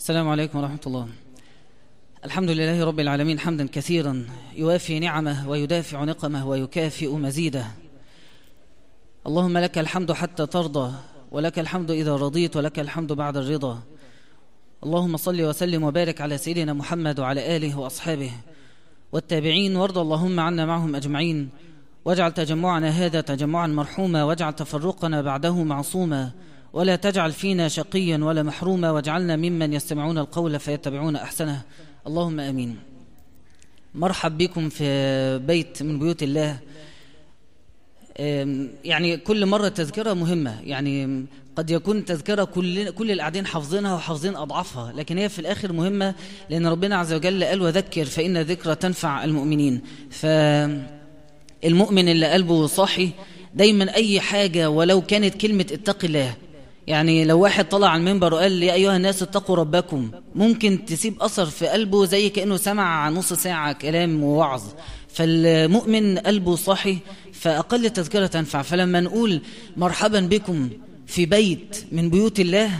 السلام عليكم ورحمة الله. الحمد لله رب العالمين حمدا كثيرا يوافي نعمه ويدافع نقمه ويكافئ مزيده. اللهم لك الحمد حتى ترضى ولك الحمد إذا رضيت ولك الحمد بعد الرضا. اللهم صل وسلم وبارك على سيدنا محمد وعلى آله وأصحابه. والتابعين وارض اللهم عنا معهم أجمعين. واجعل تجمعنا هذا تجمعا مرحوما واجعل تفرقنا بعده معصوما. ولا تجعل فينا شقيا ولا محروما واجعلنا ممن يستمعون القول فيتبعون أحسنه. اللهم آمين. مرحب بكم في بيت من بيوت الله. يعني كل مرة تذكرة مهمة. يعني قد يكون تذكرة كل كل القاعدين حافظينها وحافظين أضعافها. لكن هي في الآخر مهمة لأن ربنا عز وجل قال وذكر فإن ذكرى تنفع المؤمنين. فالمؤمن اللي قلبه صاحي دايما أي حاجة ولو كانت كلمة اتق الله يعني لو واحد طلع على المنبر وقال يا أيها الناس اتقوا ربكم. ممكن تسيب أثر في قلبه زي كأنه سمع نص ساعة كلام ووعظ. فالمؤمن قلبه صاحي فأقل تذكرة تنفع. فلما نقول مرحبا بكم في بيت من بيوت الله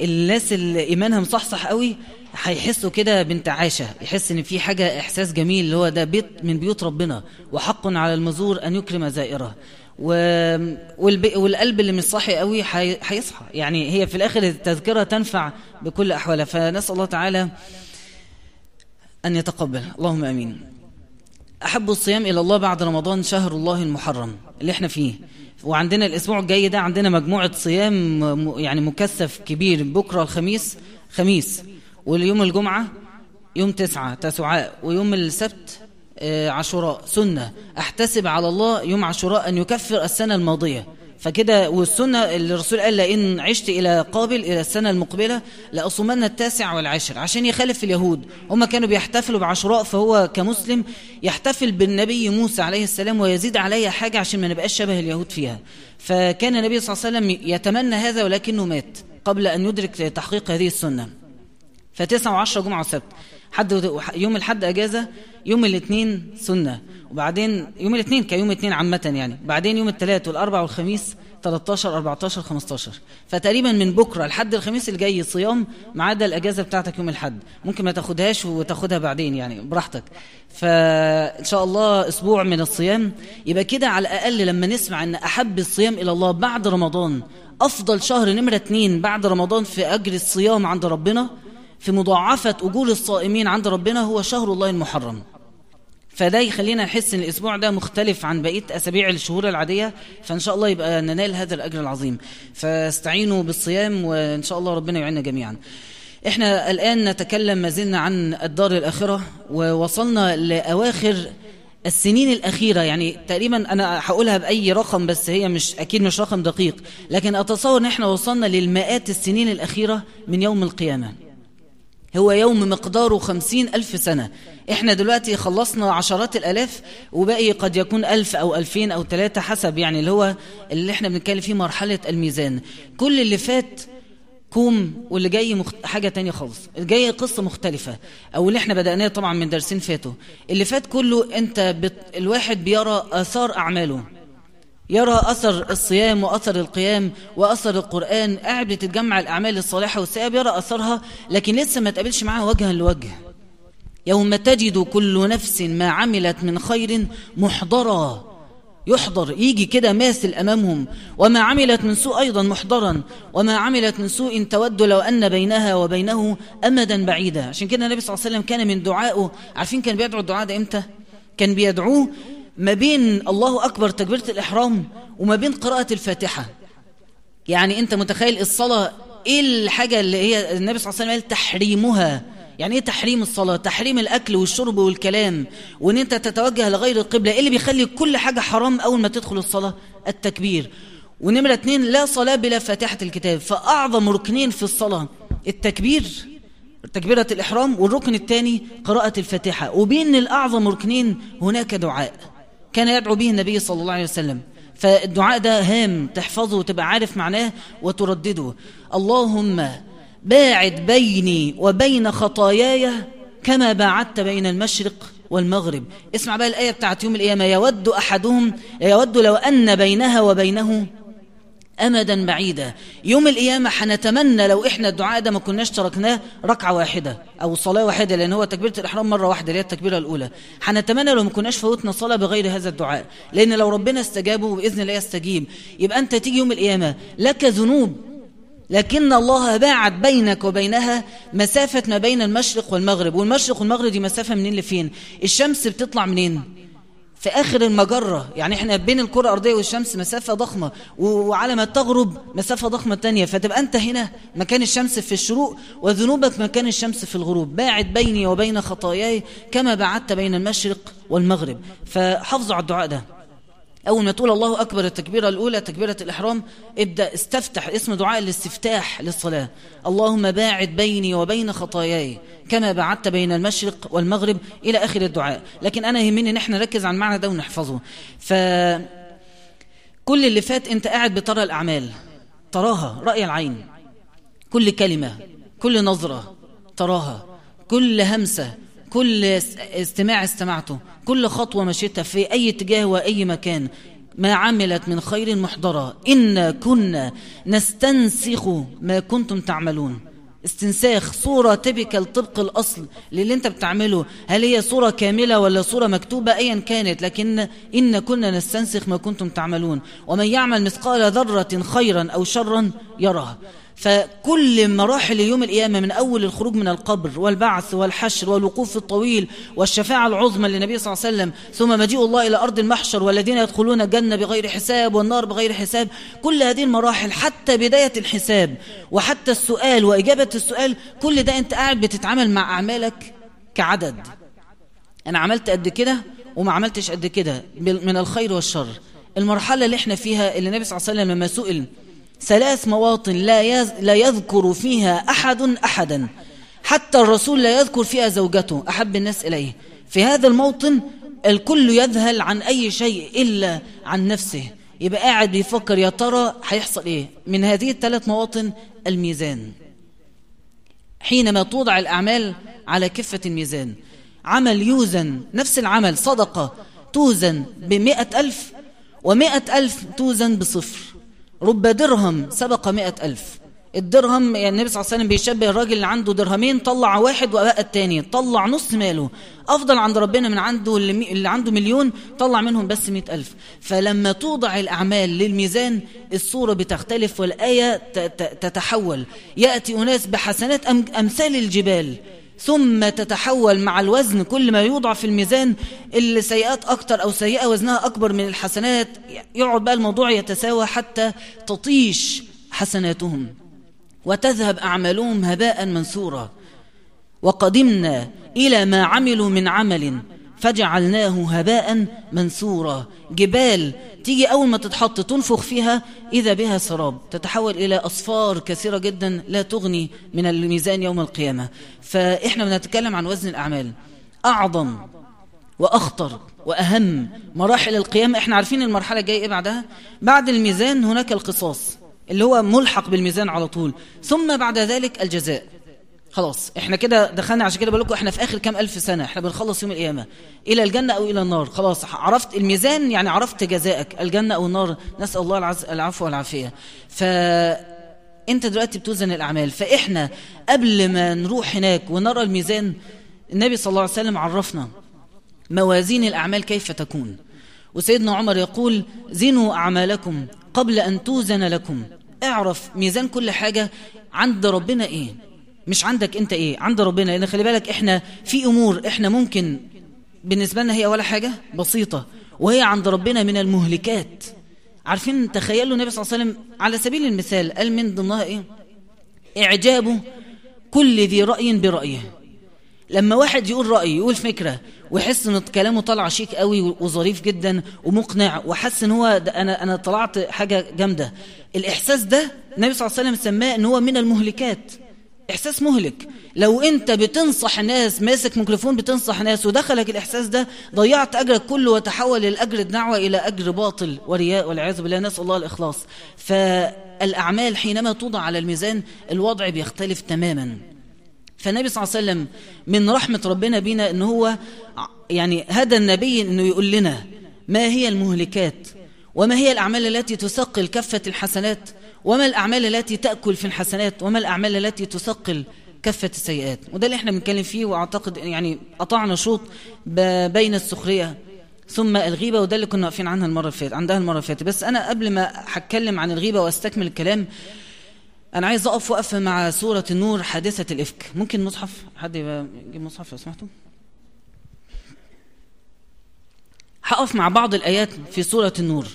الناس اللي إيمانها مصحصح قوي هيحسوا كده بانتعاشة يحس إن في حاجة إحساس جميل اللي هو ده بيت من بيوت ربنا وحق على المزور أن يكرم زائره. والقلب اللي مش صاحي قوي. هيصحى. يعني هي في الآخر التذكرة تنفع بكل أحوالها. فنسأل الله تعالى أن يتقبل. اللهم آمين. أحب الصيام إلى الله بعد رمضان شهر الله المحرم اللي إحنا فيه. وعندنا الأسبوع الجاي ده عندنا مجموعة صيام. يعني مكثف كبير. بكرة الخميس خميس. واليوم الجمعة يوم تسعة تسعاء ويوم السبت عاشوراء. سنة. أحتسب على الله يوم عاشوراء أن يكفر السنة الماضية. فكده والسنة اللي الرسول قال لئن عشت إلى قابل إلى السنة المقبلة لأصومن التاسع والعاشر. عشان يخالف اليهود. هم كانوا بيحتفلوا بعاشوراء فهو كمسلم يحتفل بالنبي موسى عليه السلام ويزيد عليها حاجة عشان ما نبقاش شبه اليهود فيها. فكان النبي صلى الله عليه وسلم يتمنى هذا ولكنه مات قبل أن يدرك تحقيق هذه السنة. فتسعة وعشرة جمعة وسبت. حد يوم الحد أجازة يوم الاثنين سنة. وبعدين يوم الاثنين كيوم اثنين عامة يعني. بعدين يوم الثلاث والأربع والخميس 13 14 15 فتقريبا من بكرة لحد الخميس الجاي صيام ما عدا الأجازة بتاعتك يوم الحد. ممكن ما تاخدهاش وتاخدها بعدين يعني براحتك. فإن شاء الله أسبوع من الصيام. يبقى كده على الأقل لما نسمع أن أحب الصيام إلى الله بعد رمضان أفضل شهر نمرة اتنين بعد رمضان في أجر الصيام عند ربنا في مضاعفة أجور الصائمين عند ربنا هو شهر الله المحرم. فده يخلينا نحس إن الأسبوع ده مختلف عن بقية أسابيع الشهور العادية فإن شاء الله يبقى ننال هذا الأجر العظيم. فاستعينوا بالصيام وإن شاء الله ربنا يعيننا جميعا. إحنا الآن نتكلم ما زلنا عن الدار الآخرة ووصلنا لأواخر السنين الأخيرة. يعني تقريبا أنا هقولها بأي رقم بس هي مش أكيد مش رقم دقيق. لكن أتصور أن إحنا وصلنا للمئات السنين الأخيرة من يوم القيامة. هو يوم مقداره خمسين ألف سنة. إحنا دلوقتي خلصنا عشرات الألاف وباقي قد يكون ألف أو ألفين أو ثلاثة حسب يعني اللي هو اللي إحنا بنتكلم فيه مرحلة الميزان. كل اللي فات كوم واللي جاي مخت... حاجة تانية خالص. جاي قصة مختلفة أو اللي إحنا بدأناه طبعا من درسين فاتوا. اللي فات كله أنت بت... الواحد بيرى آثار أعماله. يرى أثر الصيام وأثر القيام وأثر القرآن. قاعد بتتجمع الأعمال الصالحة والسيئة بيرى أثرها لكن لسه ما تقابلش معاها وجها لوجه. يوم تجد كل نفس ما عملت من خير محضرا. يحضر يجي كده ماثل أمامهم. وما عملت من سوء أيضا محضرا. وما عملت من سوء تود لو أن بينها وبينه أمدا بعيدا. عشان كده النبي صلى الله عليه وسلم كان من دعائه. عارفين كان بيدعو الدعاء ده إمتى؟ كان بيدعوه ما بين الله أكبر تكبيرة الإحرام وما بين قراءة الفاتحة. يعني أنت متخيل الصلاة إيه الحاجة اللي هي النبي صلى الله عليه وسلم قال تحريمها؟ يعني إيه تحريم الصلاة؟ تحريم الأكل والشرب والكلام وإن أنت تتوجه لغير القبلة إيه اللي بيخلي كل حاجة حرام أول ما تدخل الصلاة؟ التكبير. ونمرة اتنين لا صلاة بلا فاتحة الكتاب. فأعظم ركنين في الصلاة التكبير تكبيرة الإحرام والركن الثاني قراءة الفاتحة. وبين الأعظم ركنين هناك دعاء. كان يدعو به النبي صلى الله عليه وسلم. فالدعاء ده هام تحفظه وتبقى عارف معناه وتردده. اللهم باعد بيني وبين خطاياي كما باعدت بين المشرق والمغرب. اسمع بقى الآية بتاعت يوم القيامة. يود أحدهم يود لو أن بينها وبينه أمدا بعيدا يوم القيامة حنتمنى لو إحنا الدعاء ده ما كناش تركناه ركعة واحدة أو صلاة واحدة لأن هو تكبيرة الإحرام مرة واحدة اللي هي التكبيرة الأولى. حنتمنى لو ما كناش فوتنا صلاة بغير هذا الدعاء. لأن لو ربنا استجابه بإذن الله يستجيب. يبقى أنت تيجي يوم القيامة لك ذنوب. لكن الله باعد بينك وبينها مسافة ما بين المشرق والمغرب. والمشرق والمغرب دي مسافة منين لفين؟ الشمس بتطلع منين؟ في آخر المجرة يعني إحنا بين الكرة الأرضية والشمس مسافة ضخمة وعلى ما تغرب مسافة ضخمة تانية فتبقى أنت هنا مكان الشمس في الشروق وذنوبك مكان الشمس في الغروب. باعد بيني وبين خطاياي كما بعدت بين المشرق والمغرب. فحافظوا على الدعاء ده. أول ما تقول الله أكبر التكبيرة الأولى تكبيرة الإحرام ابدأ استفتح اسم دعاء الاستفتاح للصلاة. اللهم باعد بيني وبين خطاياي كما بعدت بين المشرق والمغرب إلى آخر الدعاء. لكن أنا يهمني إن إحنا نركز على المعنى ده ونحفظه. فكل اللي فات أنت قاعد بترى الأعمال تراها رأي العين. كل كلمة كل نظرة تراها. كل همسة كل استماع استمعته كل خطوة مشيتها في أي اتجاه وأي مكان. ما عملت من خير محضرة. إن كنا نستنسخ ما كنتم تعملون. استنساخ صورة تبكل طبق الأصل للي انت بتعمله. هل هي صورة كاملة ولا صورة مكتوبة؟ أيا كانت لكن إن كنا نستنسخ ما كنتم تعملون. ومن يعمل مثقال ذرة خيرا أو شرا يراه فكل مراحل يوم القيامة من أول الخروج من القبر والبعث والحشر والوقوف الطويل والشفاعة العظمى للنبي صلى الله عليه وسلم ثم مجيء الله إلى أرض المحشر والذين يدخلون الجنة بغير حساب والنار بغير حساب كل هذه المراحل حتى بداية الحساب وحتى السؤال وإجابة السؤال كل ده أنت قاعد بتتعامل مع أعمالك كعدد. أنا عملت قد كده وما عملتش قد كده من الخير والشر. المرحلة اللي إحنا فيها اللي النبي صلى الله عليه وسلم لما سئل ثلاث مواطن لا لا يذكر فيها أحد أحدا. حتى الرسول لا يذكر فيها زوجته أحب الناس إليه. في هذا الموطن الكل يذهل عن أي شيء إلا عن نفسه. يبقى قاعد بيفكر يا ترى هيحصل إيه؟ من هذه الثلاث مواطن الميزان. حينما توضع الأعمال على كفة الميزان. عمل يوزن نفس العمل صدقة توزن بمئة ألف ومئة ألف توزن بصفر. رب درهم سبق مئة ألف. الدرهم يعني النبي صلى الله عليه وسلم بيشبه الراجل اللي عنده درهمين طلع واحد وبقى التاني طلع نص ماله. أفضل عند ربنا من عنده اللي عنده مليون طلع منهم بس مئة ألف. فلما توضع الأعمال للميزان الصورة بتختلف والآية تتحول. يأتي أناس بحسنات أمثال الجبال. ثم تتحول مع الوزن كل ما يوضع في الميزان السيئات أكتر أو سيئة وزنها أكبر من الحسنات. يقعد بقى الموضوع يتساوى حتى تطيش حسناتهم وتذهب أعمالهم هباء منثورا. وقدمنا إلى ما عملوا من عمل فجعلناه هباء منثورا. جبال تيجي أول ما تتحط تنفخ فيها إذا بها سراب. تتحول إلى أصفار كثيرة جدا لا تغني من الميزان يوم القيامة. فإحنا بنتكلم عن وزن الأعمال. أعظم وأخطر وأهم مراحل القيامة. إحنا عارفين المرحلة الجاية إيه بعدها؟ بعد الميزان هناك القصاص اللي هو ملحق بالميزان على طول. ثم بعد ذلك الجزاء. خلاص إحنا كده دخلنا عشان كده بقول لكم إحنا في آخر كام ألف سنة إحنا بنخلص يوم القيامة. إلى الجنة أو إلى النار خلاص عرفت الميزان يعني عرفت جزائك الجنة أو النار نسأل الله العفو والعافية. ف أنت دلوقتي بتوزن الأعمال فإحنا قبل ما نروح هناك ونرى الميزان النبي صلى الله عليه وسلم عرفنا موازين الأعمال كيف تكون. وسيدنا عمر يقول زنوا أعمالكم قبل أن توزن لكم اعرف ميزان كل حاجة عند ربنا إيه؟ مش عندك انت إيه؟ عند ربنا. لأن خلي بالك إحنا في امور إحنا ممكن بالنسبة لنا هي ولا حاجة بسيطة وهي عند ربنا من المهلكات. عارفين تخيلوا النبي صلى الله عليه وسلم على سبيل المثال قال من ضمنها إيه؟ إعجاب كل ذي رأي برأيه. لما واحد يقول رأي يقول فكرة ويحس إن كلامه طلع شيك قوي وظريف جدا ومقنع وحس إن هو أنا أنا طلعت حاجة جامدة. الإحساس ده النبي صلى الله عليه وسلم سماه إن هو من المهلكات. إحساس مهلك. لو أنت بتنصح ناس ماسك ميكروفون بتنصح ناس ودخلك الإحساس ده ضيعت أجرك كله وتحول الأجر الدعوة إلى أجر باطل ورياء والعياذ بالله نسأل الله الإخلاص. فالأعمال حينما توضع على الميزان الوضع بيختلف تماما. فالنبي صلى الله عليه وسلم من رحمة ربنا بينا أنه هو يعني هدى النبي أنه يقول لنا ما هي المهلكات وما هي الأعمال التي تثقل كفة الحسنات. وما الأعمال التي تأكل في الحسنات وما الأعمال التي تثقل كفة السيئات؟ وده اللي إحنا بنتكلم فيه وأعتقد يعني قطعنا شوط بين السخرية ثم الغيبة وده اللي كنا واقفين عنها المرة فاتت عندها المرة فاتت. بس أنا قبل ما هتكلم عن الغيبة وأستكمل الكلام أنا عايز أقف وقفة مع سورة النور حادثة الإفك. ممكن مصحف؟ حد يجيب مصحف لو سمحتوا هقف مع بعض الآيات في سورة النور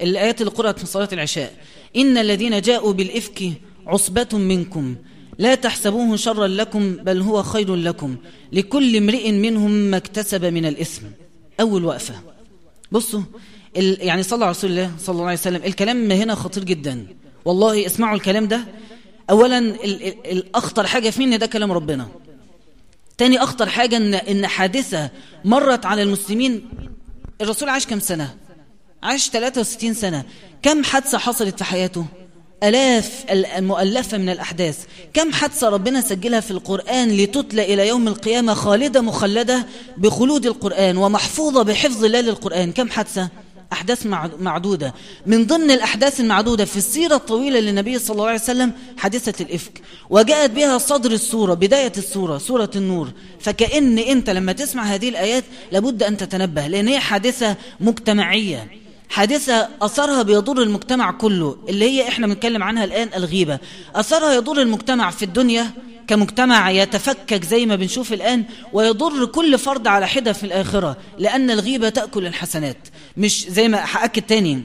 الآيات اللي قرأت في صلاة العشاء. إن الذين جاءوا بالإفك عصبة منكم. لا تحسبوه شرا لكم بل هو خير لكم. لكل امرئ منهم ما اكتسب من الإثم. أول وقفة. بصوا يعني صلى رسول الله صلى الله عليه وسلم الكلام هنا خطير جدا. والله اسمعوا الكلام ده. أولا الأخطر حاجة فيه ده كلام ربنا. تاني أخطر حاجة إن, إن حادثة مرت على المسلمين. الرسول عاش كم سنة؟ عاش 63 سنة. كم حادثة حصلت في حياته؟ ألاف المؤلفة من الأحداث. كم حادثة ربنا سجلها في القرآن لتتلى إلى يوم القيامة خالدة مخلدة بخلود القرآن ومحفوظة بحفظ الله للقرآن؟ كم حادثة؟ أحداث معدودة. من ضمن الأحداث المعدودة في السيرة الطويلة للنبي صلى الله عليه وسلم حادثة الإفك. وجاءت بها صدر السورة بداية السورة سورة النور. فكأن أنت لما تسمع هذه الآيات لابد أن تتنبه لأن هي حادثة مجتمعية. حادثة أثرها بيضر المجتمع كله اللي هي إحنا بنتكلم عنها الآن الغيبة. أثرها يضر المجتمع في الدنيا كمجتمع يتفكك زي ما بنشوف الآن ويضر كل فرد على حدة في الآخرة لأن الغيبة تأكل الحسنات. مش زي ما هأكد تاني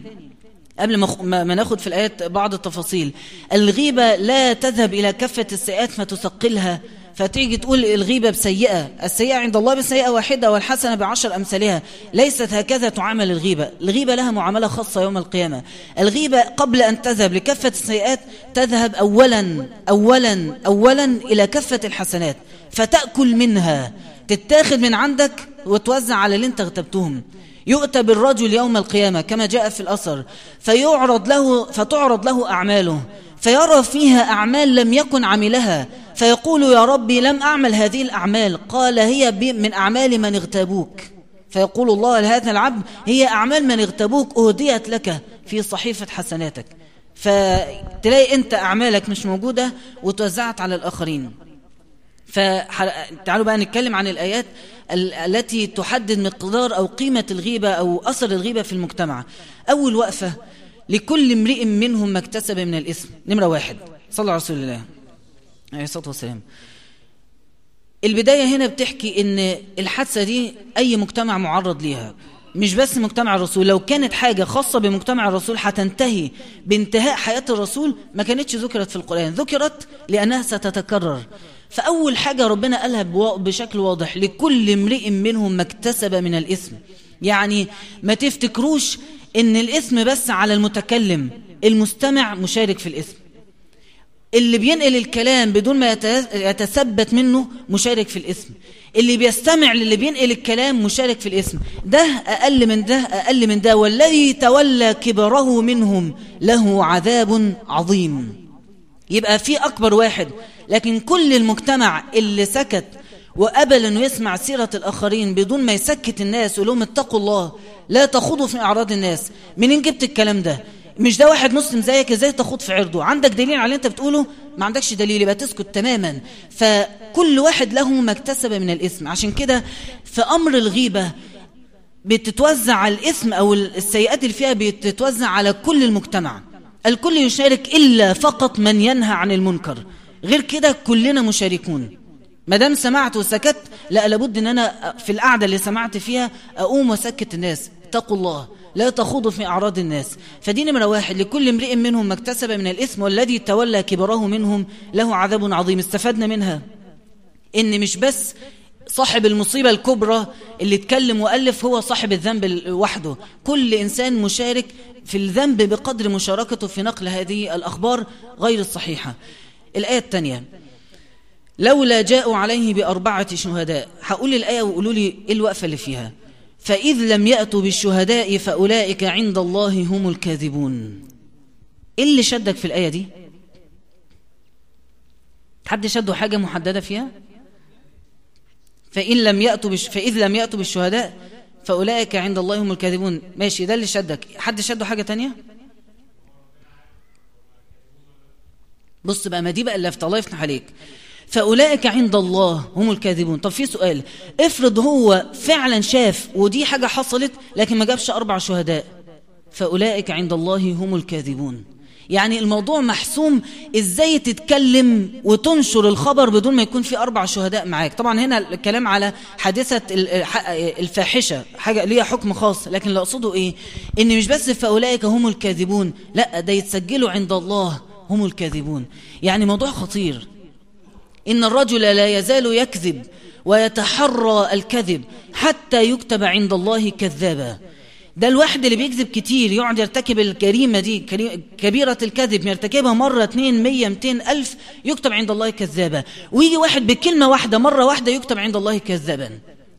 قبل ما ناخد في الآيات بعض التفاصيل. الغيبة لا تذهب إلى كفة السيئات فتثقلها فتيجي تقول الغيبة بسيئة السيئة عند الله بسيئة واحدة والحسنة بعشر أمثالها. ليست هكذا تعامل الغيبة. الغيبة لها معاملة خاصة يوم القيامة. الغيبة قبل أن تذهب لكفة السيئات تذهب أولا أولا أولا إلى كفة الحسنات. فتأكل منها. تتاخد من عندك وتوزع على اللي انت اغتبتهم. يؤتى بالرجل يوم القيامة كما جاء في الأثر. فيعرض له فتعرض له أعماله. فيرى فيها أعمال لم يكن عملها فيقول يا ربي لم أعمل هذه الأعمال قال هي من أعمال من اغتابوك. فيقول الله لهذا العبد هي أعمال من اغتابوك أهديت لك في صحيفة حسناتك. فتلاقي أنت أعمالك مش موجودة وتوزعت على الآخرين. فتعالوا بقى نتكلم عن الآيات التي تحدد مقدار أو قيمة الغيبة أو أثر الغيبة في المجتمع. أول وقفة لكل امرئ منهم ما اكتسب من الإثم. نمرة واحد. صلى على رسول الله عليه الصلاة والسلام. البداية هنا بتحكي إن الحادثة دي أي مجتمع معرض ليها. مش بس مجتمع الرسول. لو كانت حاجة خاصة بمجتمع الرسول هتنتهي بانتهاء حياة الرسول ما كانتش ذكرت في القرآن. ذكرت لأنها ستتكرر. فأول حاجة ربنا قالها بشكل واضح. لكل امرئ منهم ما اكتسب من الإثم. يعني ما تفتكروش إن الإثم بس على المتكلم المستمع مشارك في الإثم. اللي بينقل الكلام بدون ما يتثبت منه مشارك في الاسم اللي بيستمع للي بينقل الكلام مشارك في الاسم ده أقل من ده أقل من ده. والذي تولى كبره منهم له عذاب عظيم. يبقى في أكبر واحد. لكن كل المجتمع اللي سكت وقبل أنه يسمع سيرة الآخرين بدون ما يسكت الناس ولهم اتقوا الله لا تخوضوا في أعراض الناس. منين جبت الكلام ده؟ مش ده واحد مسلم زيك؟ إزاي تخوض في عرضه؟ عندك دليل على اللي أنت بتقوله؟ ما عندكش دليل يبقى تسكت تماما. فكل واحد له ما اكتسب من الاسم عشان كده في أمر الغيبة بتتوزع الاسم أو السيئات اللي فيها بتتوزع على كل المجتمع. الكل يشارك إلا فقط من ينهى عن المنكر. غير كده كلنا مشاركون. ما دام سمعت وسكت لا لابد إن أنا في القعدة اللي سمعت فيها أقوم وأسكت الناس. اتقوا الله لا تخوضوا في أعراض الناس. فدي نمرة واحد لكل امرئ منهم ما اكتسب من الإثم والذي تولى كبره منهم له عذاب عظيم. استفدنا منها. إن مش بس صاحب المصيبة الكبرى اللي اتكلم وألف هو صاحب الذنب وحده. كل إنسان مشارك في الذنب بقدر مشاركته في نقل هذه الأخبار غير الصحيحة. الآية الثانية. لولا جاءوا عليه بأربعة شهداء. هقول الآية وقولوا لي إيه الوقفة اللي فيها. فإذ لم يأتوا بالشهداء فأولئك عند الله هم الكاذبون. إيه اللي شدك في الآية دي؟ حد شده حاجة محددة فيها؟ فإن لم يأتوا بش... فإذ لم يأتوا بالشهداء فأولئك عند الله هم الكاذبون. ماشي ده اللي شدك. حد شده حاجة تانية؟ بص بقى ما دي بقى اللي يفتح عليك. فأولئك عند الله هم الكاذبون. طب في سؤال افرض هو فعلا شاف ودي حاجة حصلت لكن ما جابش أربع شهداء فأولئك عند الله هم الكاذبون. يعني الموضوع محسوم إزاي تتكلم وتنشر الخبر بدون ما يكون في أربع شهداء معاك. طبعا هنا الكلام على حادثة الفاحشة حاجة ليها حكم خاص لكن اللي أقصده إيه؟ إن مش بس فأولئك هم الكاذبون لأ ده يتسجلوا عند الله هم الكاذبون. يعني موضوع خطير. إن الرجل لا يزال يكذب ويتحرى الكذب حتى يكتب عند الله كذابا. ده الواحد اللي بيكذب كتير يقعد يرتكب الجريمة دي كبيرة الكذب يرتكبها مرة اتنين مية متين ألف يكتب عند الله كذابا. ويجي واحد بكلمة واحدة مرة واحدة يكتب عند الله كذابا.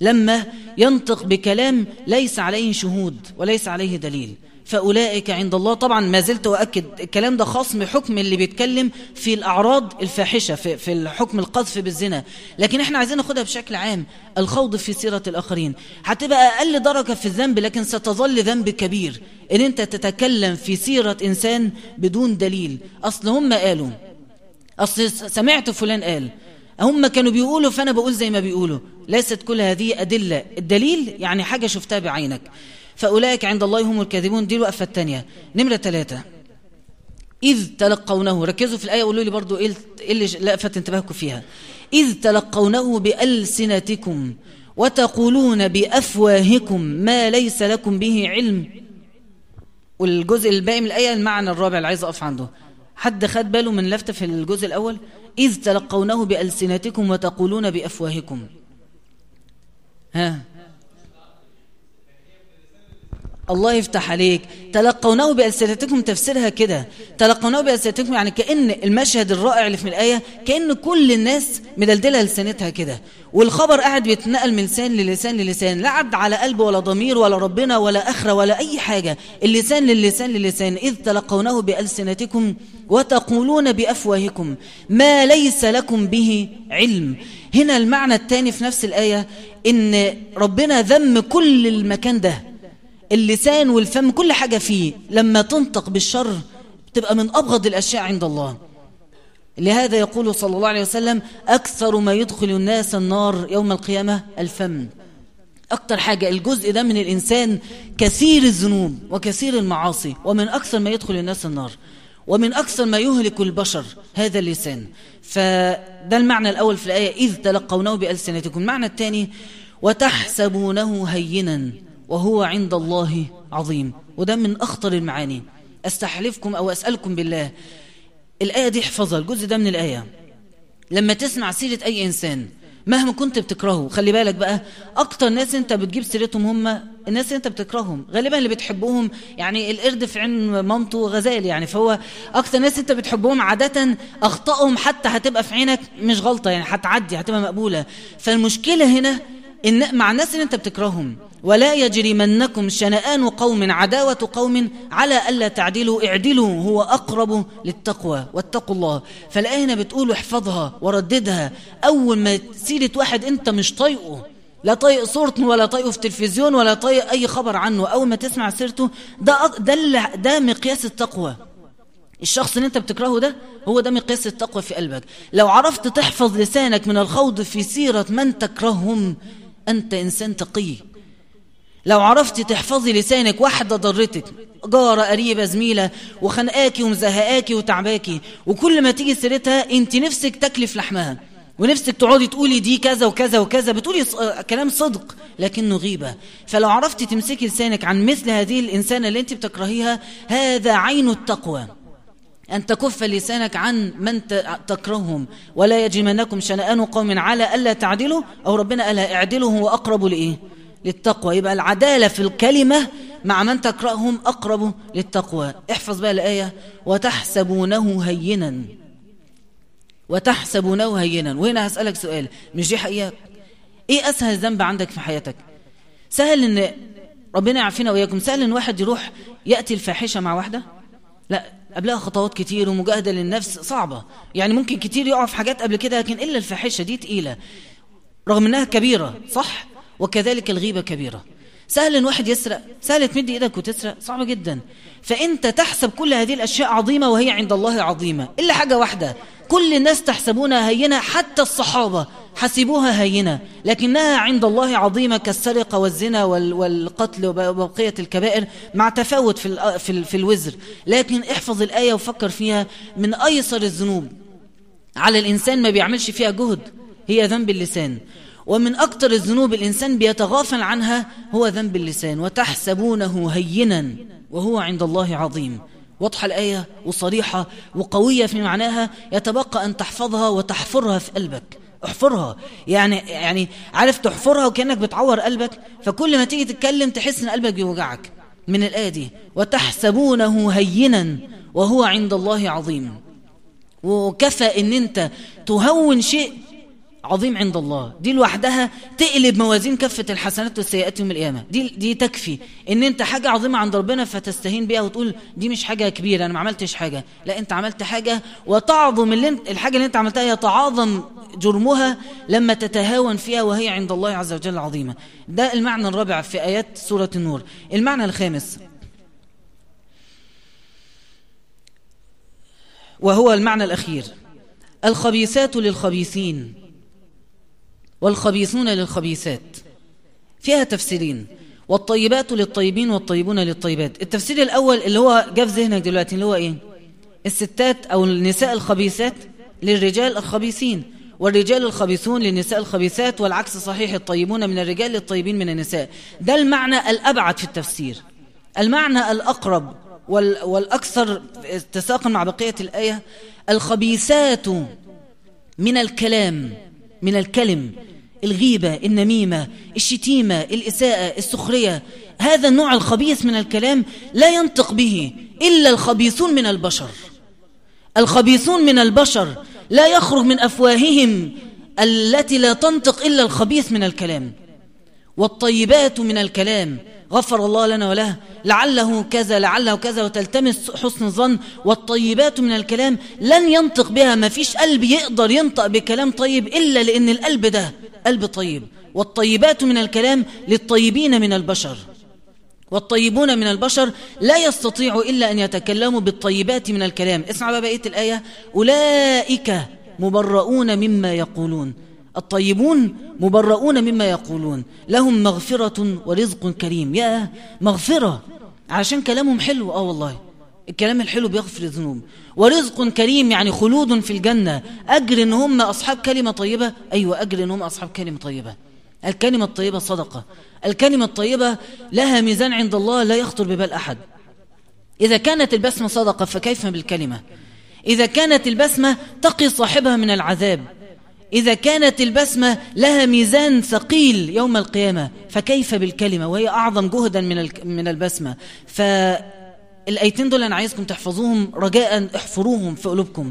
لما ينطق بكلام ليس عليه شهود وليس عليه دليل. فأولئك عند الله. طبعا ما زلت أؤكد الكلام ده خاص بحكم اللي بيتكلم في الأعراض الفاحشة في, في الحكم القذف بالزنا. لكن إحنا عايزين ناخدها بشكل عام الخوض في سيرة الآخرين. هتبقى أقل درجة في الذنب لكن ستظل ذنب كبير. إن أنت تتكلم في سيرة إنسان بدون دليل. أصل هم قالوا أصل سمعت فلان قال هم كانوا بيقولوا فأنا بقول زي ما بيقولوا. ليست كل هذه أدلة. الدليل يعني حاجة شفتها بعينك. فأولئك عند الله هم الكاذبون. دي الوقفة الثانية. نمرة ثلاثة. إذ تلقونه. ركزوا في الآية قولوا لي برضو إيه اللي لفت انتباهكم فيها. إذ تلقونه بألسنتكم وتقولون بأفواهكم ما ليس لكم به علم. والجزء الباقي من الآية المعنى الرابع اللي عايز أقف عنده. حد خد باله من لفتة في الجزء الأول؟ إذ تلقونه بألسنتكم وتقولون بأفواهكم. ها؟ الله يفتح عليك. تلقونه بألسنتكم تفسيرها كده. تلقونه بألسنتكم يعني كأن المشهد الرائع اللي في الآية كأن كل الناس مدلدلة لسانتها كده. والخبر قاعد بيتنقل من لسان للسان للسان لا عد على قلب ولا ضمير ولا ربنا ولا أخرى ولا أي حاجة. اللسان للسان للسان. إذ تلقونه بألسنتكم وتقولون بأفواهكم ما ليس لكم به علم. هنا المعنى الثاني في نفس الآية إن ربنا ذم كل المكان ده. اللسان والفم كل حاجة فيه. لما تنطق بالشر تبقى من أبغض الأشياء عند الله. لهذا يقول صلى الله عليه وسلم أكثر ما يدخل الناس النار يوم القيامة الفم. أكثر حاجة الجزء ده من الإنسان كثير الذنوب وكثير المعاصي. ومن أكثر ما يدخل الناس النار. ومن أكثر ما يهلك البشر هذا اللسان. فده المعنى الأول في الآية إذ تلقونه بألسنتكم. المعنى الثاني وتحسبونه هينا. وهو عند الله عظيم. وده من أخطر المعاني. أستحلفكم أو أسألكم بالله. الآية دي احفظها. الجزء ده من الآية. لما تسمع سيرة أي إنسان مهما كنت بتكرهه خلي بالك بقى أكتر ناس أنت بتجيب سيرتهم هم الناس اللي أنت بتكرههم. غالبا اللي بتحبهم يعني القرد في عين مامته غزال يعني. فهو أكتر ناس أنت بتحبهم عادة أخطائهم حتى هتبقى في عينك مش غلطة يعني هتعدي هتبقى مقبولة. فالمشكلة هنا إن مع الناس اللي أنت بتكرههم ولا يجرمنكم شنآن قوم عداوة قوم على ألا تعدلوا اعدلوا هو أقرب للتقوى. واتقوا الله. فالآية هنا بتقول احفظها ورددها. أول ما سيرة واحد أنت مش طايقه لا طايق صورته ولا طايقه في التلفزيون ولا طايق أي خبر عنه. أول ما تسمع سيرته ده, ده, ده مقياس التقوى. الشخص اللي أنت بتكرهه ده هو ده مقياس التقوى في قلبك. لو عرفت تحفظ لسانك من الخوض في سيرة من تكرههم أنت إنسان تقي. لو عرفتي تحفظي لسانك واحدة ضرتك. جارة قريبة زميلة وخنقاكي ومزهقاكي وتعباكي. وكل ما تيجي سيرتها انت نفسك تكلف لحمها. ونفسك تقعدي تقولي دي كذا وكذا وكذا. بتقولي كلام صدق لكنه غيبة. فلو عرفتي تمسكي لسانك عن مثل هذه الإنسانة اللي انت بتكرهيها هذا عين التقوى. أن تكف لسانك عن من تكرههم. ولا يجمنكم شنآن قوم على ألا تعدلوا أو ربنا قالها اعدلوا هو أقرب لإيه؟ للتقوى. يبقى العدالة في الكلمة مع من تقرأهم أقرب للتقوى. احفظ بقى الآية. وتحسبونه هينا. وتحسبونه هينا. وهنا هسألك سؤال. مش دي حقيقة؟ إيه أسهل ذنب عندك في حياتك؟ سهل إن ربنا يعافينا وإياكم. سهل إن واحد يروح يأتي الفاحشة مع واحدة؟ لا. قبلها خطوات كتير ومجاهدة للنفس صعبة. يعني ممكن كتير يقع في حاجات قبل كده لكن إلا الفاحشة دي تقيلة. رغم أنها كبيرة صح؟ وكذلك الغيبة كبيرة. سهل إن واحد يسرق سهل تمد إيدك وتسرق صعب جدا. فأنت تحسب كل هذه الأشياء عظيمة وهي عند الله عظيمة إلا حاجة واحدة. كل الناس تحسبونها هينة حتى الصحابة حسبوها هينة لكنها عند الله عظيمة كالسرقة والزنا والقتل وبقية الكبائر مع تفاوت في في, في الوزر. لكن احفظ الآية وفكر فيها من أيسر الذنوب. على الإنسان ما بيعملش فيها جهد هي ذنب اللسان. ومن أكثر الذنوب الإنسان بيتغافل عنها هو ذنب اللسان وتحسبونه هينا وهو عند الله عظيم. واضحة الآية وصريحة وقوية في معناها يتبقى أن تحفظها وتحفرها في قلبك. احفرها. يعني يعني عارف تحفرها وكأنك بتعور قلبك فكل ما تيجي تتكلم تحس إن قلبك بيوجعك. من الآية دي وتحسبونه هينا وهو عند الله عظيم. وكفى إن أنت تهون شيء عظيم عند الله. دي لوحدها تقلب موازين كفة الحسنات والسيئات يوم القيامة. دي, دي تكفي. إن أنت حاجة عظيمة عند ربنا فتستهين بيها وتقول دي مش حاجة كبيرة أنا ما عملتش حاجة. لا أنت عملت حاجة وتعظم اللي أنت الحاجة اللي أنت عملتها يتعاظم جرمها لما تتهاون فيها وهي عند الله عز وجل عظيمة. ده المعنى الرابع في آيات سورة النور. المعنى الخامس. وهو المعنى الأخير. الخبيثات للخبيثين. والخبيثون للخبيثات. فيها تفسيرين. والطيبات للطيبين والطيبون للطيبات. التفسير الأول اللي هو جاء في ذهنك دلوقتي اللي هو إيه؟ الستات أو النساء الخبيثات للرجال الخبيثين. والرجال الخبيثون للنساء الخبيثات والعكس صحيح الطيبون من الرجال للطيبين من النساء. ده المعنى الأبعد في التفسير. المعنى الأقرب والأكثر اتساقا مع بقية الآية الخبيثات من الكلام. من الكلم الغيبة النميمة الشتيمة الإساءة السخرية. هذا النوع الخبيث من الكلام لا ينطق به إلا الخبيثون من البشر. الخبيثون من البشر لا يخرج من أفواههم التي لا تنطق إلا الخبيث من الكلام. والطيبات من الكلام غفر الله لنا وله. لعله كذا لعله كذا وتلتمس حسن الظن. والطيبات من الكلام لن ينطق بها. ما فيش قلب يقدر ينطق بكلام طيب إلا لأن القلب ده قلب طيب. والطيبات من الكلام للطيبين من البشر. والطيبون من البشر لا يستطيعوا إلا أن يتكلموا بالطيبات من الكلام. اسمع بقى بقية الآية. أولئك مبرؤون مما يقولون. الطيبون مبرؤون مما يقولون. لهم مغفرة ورزق كريم. يا مغفرة. عشان كلامهم حلو. آه والله. الكلام الحلو بيغفر الذنوب. ورزق كريم يعني خلود في الجنة. أجر إن هم أصحاب كلمة طيبة. أيوة أجر إن هم أصحاب كلمة طيبة. الكلمة الطيبة صدقة. الكلمة الطيبة لها ميزان عند الله لا يخطر ببال أحد. إذا كانت البسمة صدقة فكيف بالكلمة؟ إذا كانت البسمة تقي صاحبها من العذاب. إذا كانت البسمة لها ميزان ثقيل يوم القيامة فكيف بالكلمة؟ وهي أعظم جهدا من من البسمة. فالأيتين دول أنا عايزكم تحفظوهم رجاء احفروهم في قلوبكم.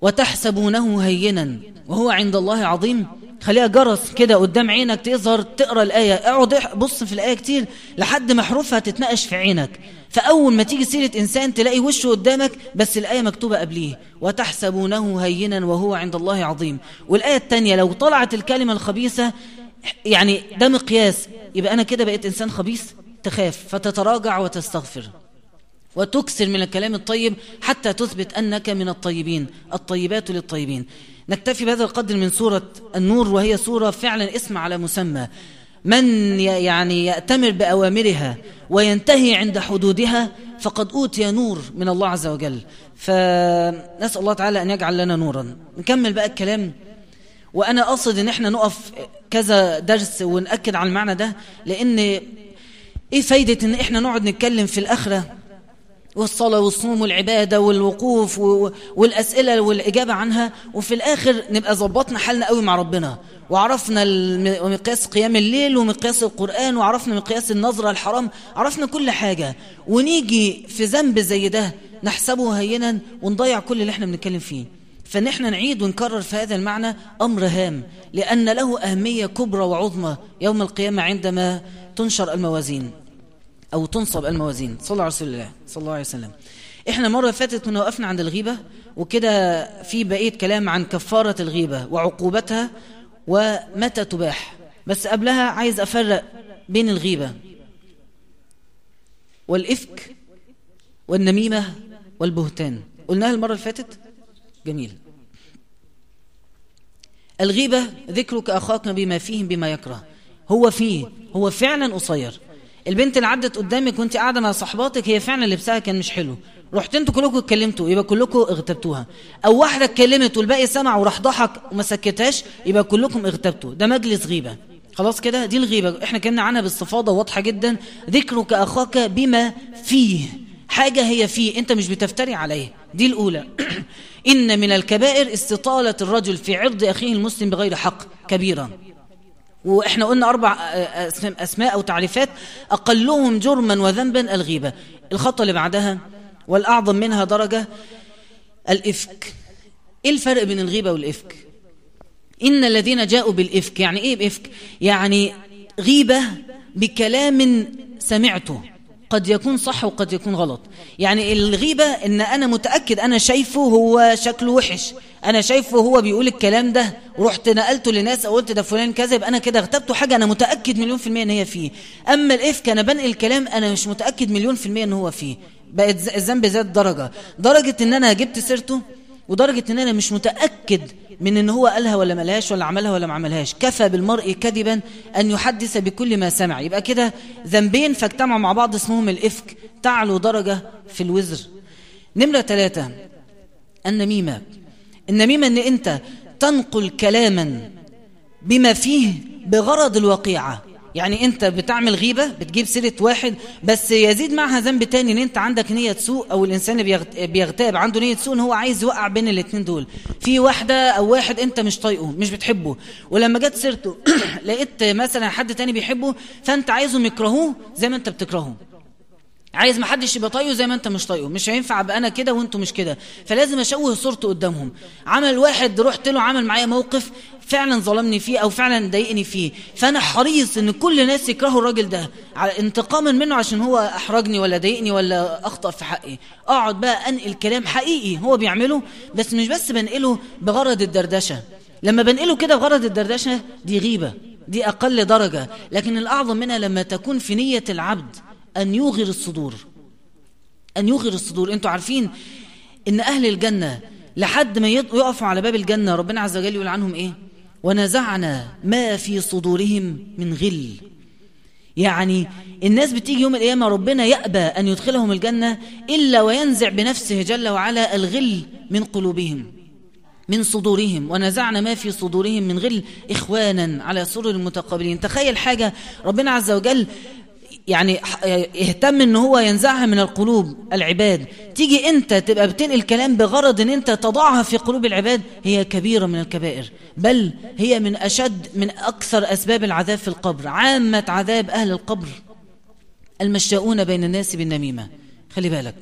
وتحسبونه هينا وهو عند الله عظيم. خليها جرس كده قدام عينك تظهر تقرأ الآية. اقعد بص في الآية كتير لحد ما حروفها تتناقش في عينك. فأول ما تيجي سيرة إنسان تلاقي وشه قدامك بس الآية مكتوبة قبليه. وتحسبونه هينا وهو عند الله عظيم. والآية الثانية لو طلعت الكلمة الخبيثة يعني ده مقياس. يبقى أنا كده بقيت إنسان خبيث؟ تخاف. فتتراجع وتستغفر. وتكسر من الكلام الطيب حتى تثبت أنك من الطيبين. الطيبات للطيبين. نكتفي بهذا القدر من سورة النور وهي سورة فعلا اسم على مسمى. من يعني يأتمر بأوامرها وينتهي عند حدودها فقد أوتي نور من الله عز وجل. فنسأل الله تعالى أن يجعل لنا نورا. نكمل بقى الكلام. وأنا أقصد أن إحنا نقف كذا درس ونأكد على المعنى ده لأن إيه فايدة أن إحنا نقعد نتكلم في الآخرة؟ والصلاة والصوم والعبادة والوقوف والأسئلة والإجابة عنها وفي الآخر نبقى ظبطنا حالنا قوي مع ربنا. وعرفنا مقياس قيام الليل ومقياس القرآن وعرفنا مقياس النظرة الحرام عرفنا كل حاجة. ونيجي في ذنب زي ده نحسبه هينا ونضيع كل اللي إحنا بنتكلم فيه. فان إحنا نعيد ونكرر في هذا المعنى أمر هام لأن له أهمية كبرى وعظمى يوم القيامة عندما تنشر الموازين أو تنصب الموازين. صلى الله عليه وسلم صلى الله عليه وسلم. إحنا مرة فاتت كنا وقفنا عند الغيبة وكده في بقية كلام عن كفارة الغيبة وعقوبتها ومتى تباح. بس قبلها عايز أفرق بين الغيبة والإفك والنميمة والبهتان. قلناها المرة اللي فاتت؟ جميل. الغيبة ذكرك أخاك بما فيه بما يكره. هو فيه هو فعلا قصير. البنت اللي عدت قدامك وانت قاعدة مع صحباتك هي فعلا لبسها كان مش حلو. رحت أنتوا كلكم اتكلمتوا يبقى كلكم اغتبتوها. أو واحدة اتكلمت والباقي سمع وراح ضحك وما سكتهاش يبقى كلكم اغتبتوا. ده مجلس غيبة. خلاص كده؟ دي الغيبة. إحنا اتكلمنا عنها باستفاضة واضحة جدا. ذكرك أخاك بما فيه. حاجة هي فيه انت مش بتفتري عليه دي الأولى. إن من الكبائر استطالة الرجل في عرض أخيه المسلم بغير حق. كبيرا وإحنا قلنا أربع اسماء أو تعريفات اقلهم جرما وذنبا الغيبة. الخطه اللي بعدها والأعظم منها درجة الإفك. إيه الفرق بين الغيبة والإفك؟ إن الذين جاءوا بالإفك يعني إيه بإفك؟ يعني غيبة بكلام سمعته. قد يكون صح وقد يكون غلط. يعني الغيبة إن أنا متأكد أنا شايفه هو شكله وحش. أنا شايفه هو بيقول الكلام ده ورحت نقلته لناس أو قلت ده فلان كذب أنا كده اغتبته حاجة أنا متأكد مليون في المية إن هي فيه. أما الإفك أنا بنقل كلام أنا مش متأكد مليون في المية إن هو فيه. بقت الذنب زاد درجة. درجة إن أنا جبت سيرته ودرجة إن أنا مش متأكد من إن هو قالها ولا ملهاش ولا عملها ولا ما عملهاش. كفى بالمرء كذبا أن يحدث بكل ما سمع. يبقى كده ذنبين فاجتمعوا مع بعض اسمهم الإفك. تعلو درجة في الوزر. نمرة ثلاثة النميمة. النميمة إن أنت تنقل كلاما بما فيه بغرض الوقيعة. يعني انت بتعمل غيبة بتجيب سيرة واحد بس يزيد معها ذنب تاني إن انت عندك نية سوء أو الإنسان بيغتاب عنده نية سوء إن هو عايز يوقع بين الاتنين دول. في واحدة أو واحد أنت مش طايقه مش بتحبه. ولما جت سيرته لقيت مثلا حد تاني بيحبه فأنت عايزهم يكرهوه زي ما أنت بتكرهه عايز ما حدش يبقى طايقه زي ما انت مش طايقه. مش هينفع ابقى أنا كده وانتوا مش كده. فلازم اشوه صورته قدامهم. عمل واحد رحت له عمل معايا موقف فعلا ظلمني فيه أو فعلا ضايقني فيه. فأنا حريص إن كل الناس يكرهوا الراجل ده. انتقاما منه عشان هو أحرجني ولا ضايقني ولا أخطأ في حقي. أقعد بقى أنقل كلام حقيقي هو بيعمله بس مش بس بنقله بغرض الدردشة. لما بنقله كده بغرض الدردشة دي غيبة دي أقل درجة. لكن الأعظم منها لما تكون في نية العبد. أن يوغر الصدور. أن يوغر الصدور. أنتوا عارفين إن أهل الجنة لحد ما يقفوا على باب الجنة ربنا عز وجل يقول عنهم إيه؟ ونزعنا ما في صدورهم من غل. يعني الناس بتيجي يوم القيامة ربنا يأبى أن يدخلهم الجنة إلا وينزع بنفسه جل وعلا الغل من قلوبهم من صدورهم. ونزعنا ما في صدورهم من غل إخوانا على سرر المتقابلين. تخيل حاجة ربنا عز وجل يعني اهتم إن هو ينزعها من القلوب العباد. تيجي أنت تبقى بتنقل الكلام بغرض إن أنت تضعها في قلوب العباد هي كبيرة من الكبائر. بل هي من أشد من أكثر أسباب العذاب في القبر. عامة عذاب أهل القبر المشاؤون بين الناس بالنميمة. خلي بالك.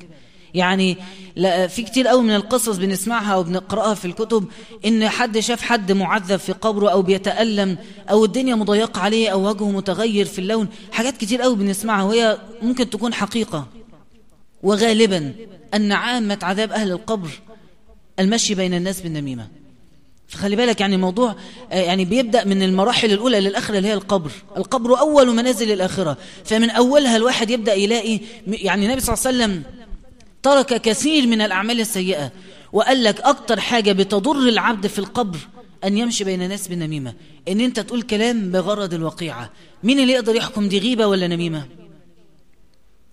يعني لا في كتير قوي من القصص بنسمعها أو بنقراها في الكتب إن حد شاف حد معذب في قبره أو بيتألم أو الدنيا مضيقة عليه أو وجهه متغير في اللون. حاجات كتير قوي بنسمعها وهي ممكن تكون حقيقة. وغالبا أن عامة عذاب أهل القبر المشي بين الناس بالنميمة. فخلي بالك يعني الموضوع يعني بيبدأ من المراحل الأولى للآخرة اللي هي القبر. القبر أول منازل الآخرة فمن أولها الواحد يبدأ يلاقي يعني النبي صلى الله عليه وسلم ترك كثير من الأعمال السيئة وقال لك أكتر حاجة بتضر العبد في القبر أن يمشي بين الناس بالنميمة إن أنت تقول كلام بغرض الوقيعة. مين اللي يقدر يحكم دي غيبة ولا نميمة؟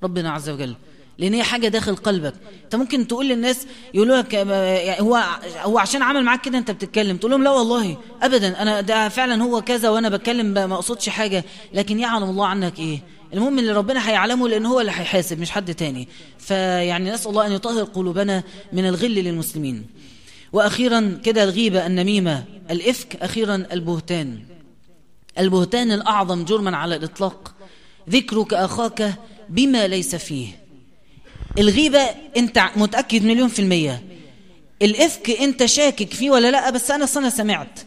ربنا عز وجل. لأن هي حاجة داخل قلبك. أنت ممكن تقول للناس يقولوا لك هو هو عشان عمل معاك كده أنت بتتكلم. تقول لهم لا والله أبدا. أنا ده فعلا هو كذا وأنا بتكلم ما أقصدش حاجة. لكن يعلم الله عنك إيه؟ المهم اللي ربنا هيعلمه لأن هو اللي هيحاسب مش حد تاني. فيعني نسأل الله أن يطهر قلوبنا من الغل للمسلمين. وأخيرا كده الغيبة النميمة الإفك أخيرا البهتان. البهتان الأعظم جرما على الإطلاق. ذكرك أخاك بما ليس فيه. الغيبة أنت متأكد مليون في المية. الإفك أنت شاكك فيه ولا لأ بس أنا صنع سمعت.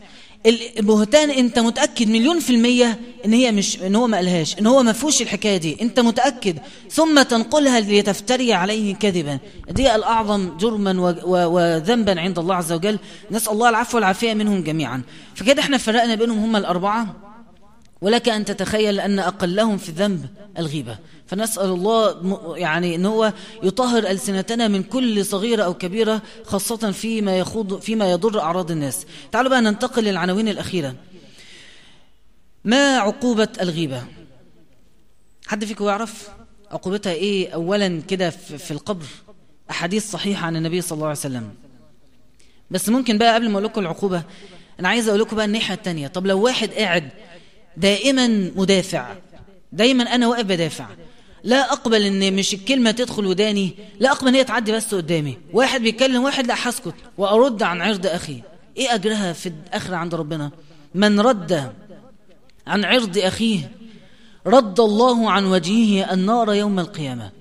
البهتان انت متأكد مليون في المية إن هي مش إن هو ما قالهاش إن هو ما فيهوش الحكاية دي. انت متأكد؟ ثم تنقلها لتفتري عليه كذبا. دي الأعظم جرما وذنبا عند الله عز وجل. نسأل الله العفو والعافية منهم جميعا. فكده إحنا فرقنا بينهم هم الأربعة. ولك أن تتخيل أن أقلهم في الذنب الغيبة. فنسأل الله يعني أن هو يطهر ألسنتنا من كل صغيرة أو كبيرة خاصة فيما, يخوض فيما يضر أعراض الناس. تعالوا بقى ننتقل للعناوين الأخيرة. ما عقوبة الغيبة؟ حد فيكم يعرف عقوبتها إيه أولا كده في القبر؟ أحاديث صحيحة عن النبي صلى الله عليه وسلم. بس ممكن بقى قبل ما أقول لكم العقوبة أنا عايز أقول لكم بقى الناحية التانية. طب لو واحد قاعد دائما مدافع دايما أنا واقف بدافع لا أقبل إن مش الكلمة تدخل وداني لا أقبل إن هي تعدي بس قدامي. واحد بيتكلم واحد لا حسكت وأرد عن عرض أخي. إيه أجرها في الآخرة عند ربنا؟ من رد عن عرض أخيه رد الله عن وجهه النار يوم القيامة.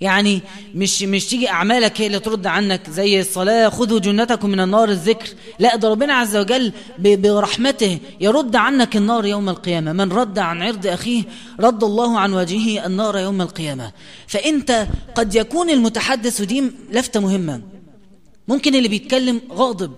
يعني مش مش تيجي أعمالك هي اللي ترد عنك زي الصلاة خذوا جنتكم من النار الذكر. لا ده ربنا عز وجل برحمته يرد عنك النار يوم القيامة. من رد عن عرض أخيه رد الله عن وجهه النار يوم القيامة. فإنت قد يكون المتحدث ودي لفته مهمة. ممكن اللي بيتكلم غاضب